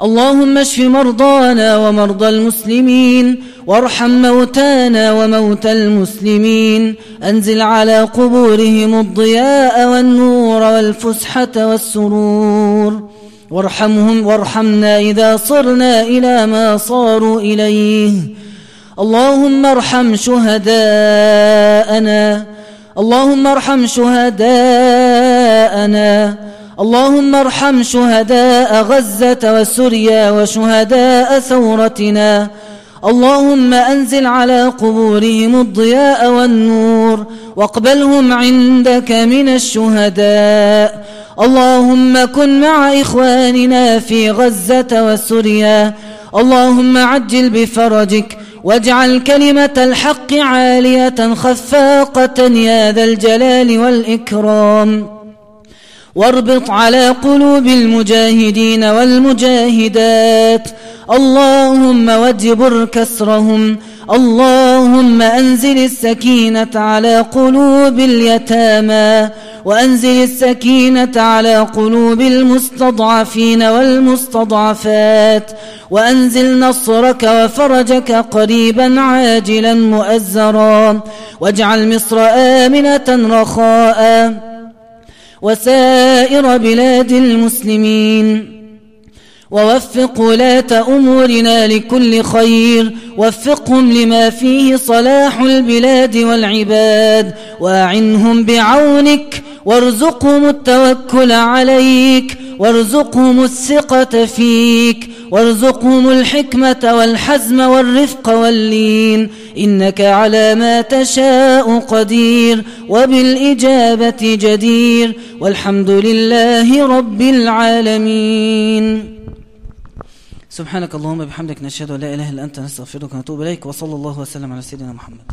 اللهم اشف مرضانا ومرضى المسلمين. وارحم موتانا وموتى المسلمين. أنزل على قبورهم الضياء والنور والفسحة والسرور. وارحمهم وارحمنا إذا صرنا إلى ما صاروا إليه. اللهم ارحم شهداءنا. اللهم ارحم شهداءنا. اللهم ارحم شهداء غزة وسوريا وشهداء ثورتنا. اللهم أنزل على قبورهم الضياء والنور واقبلهم عندك من الشهداء. اللهم كن مع إخواننا في غزة وسوريا. اللهم عجل بفرجك واجعل كلمة الحق عالية خفاقة يا ذا الجلال والإكرام. واربط على قلوب المجاهدين والمجاهدات. اللهم واجبر كسرهم. اللهم أنزل السكينة على قلوب اليتامى. وأنزل السكينة على قلوب المستضعفين والمستضعفات. وأنزل نصرك وفرجك قريبا عاجلا مؤزرا. واجعل مصر آمنة رخاء. وسائر بلاد المسلمين. ووفق ولاة أمورنا لكل خير. وفقهم لما فيه صلاح البلاد والعباد وأعنهم بعونك وارزقهم التوكل عليك وارزقهم الثقة فيك وارزقهم الحكمة والحزم والرفق واللين. إنك على ما تشاء قدير وبالإجابة جدير. والحمد لله رب العالمين. سبحانك اللهم بحمدك نشهد أن لا إله إلا أنت نستغفرك ونتوب إليك وصلى الله وسلم على سيدنا محمد.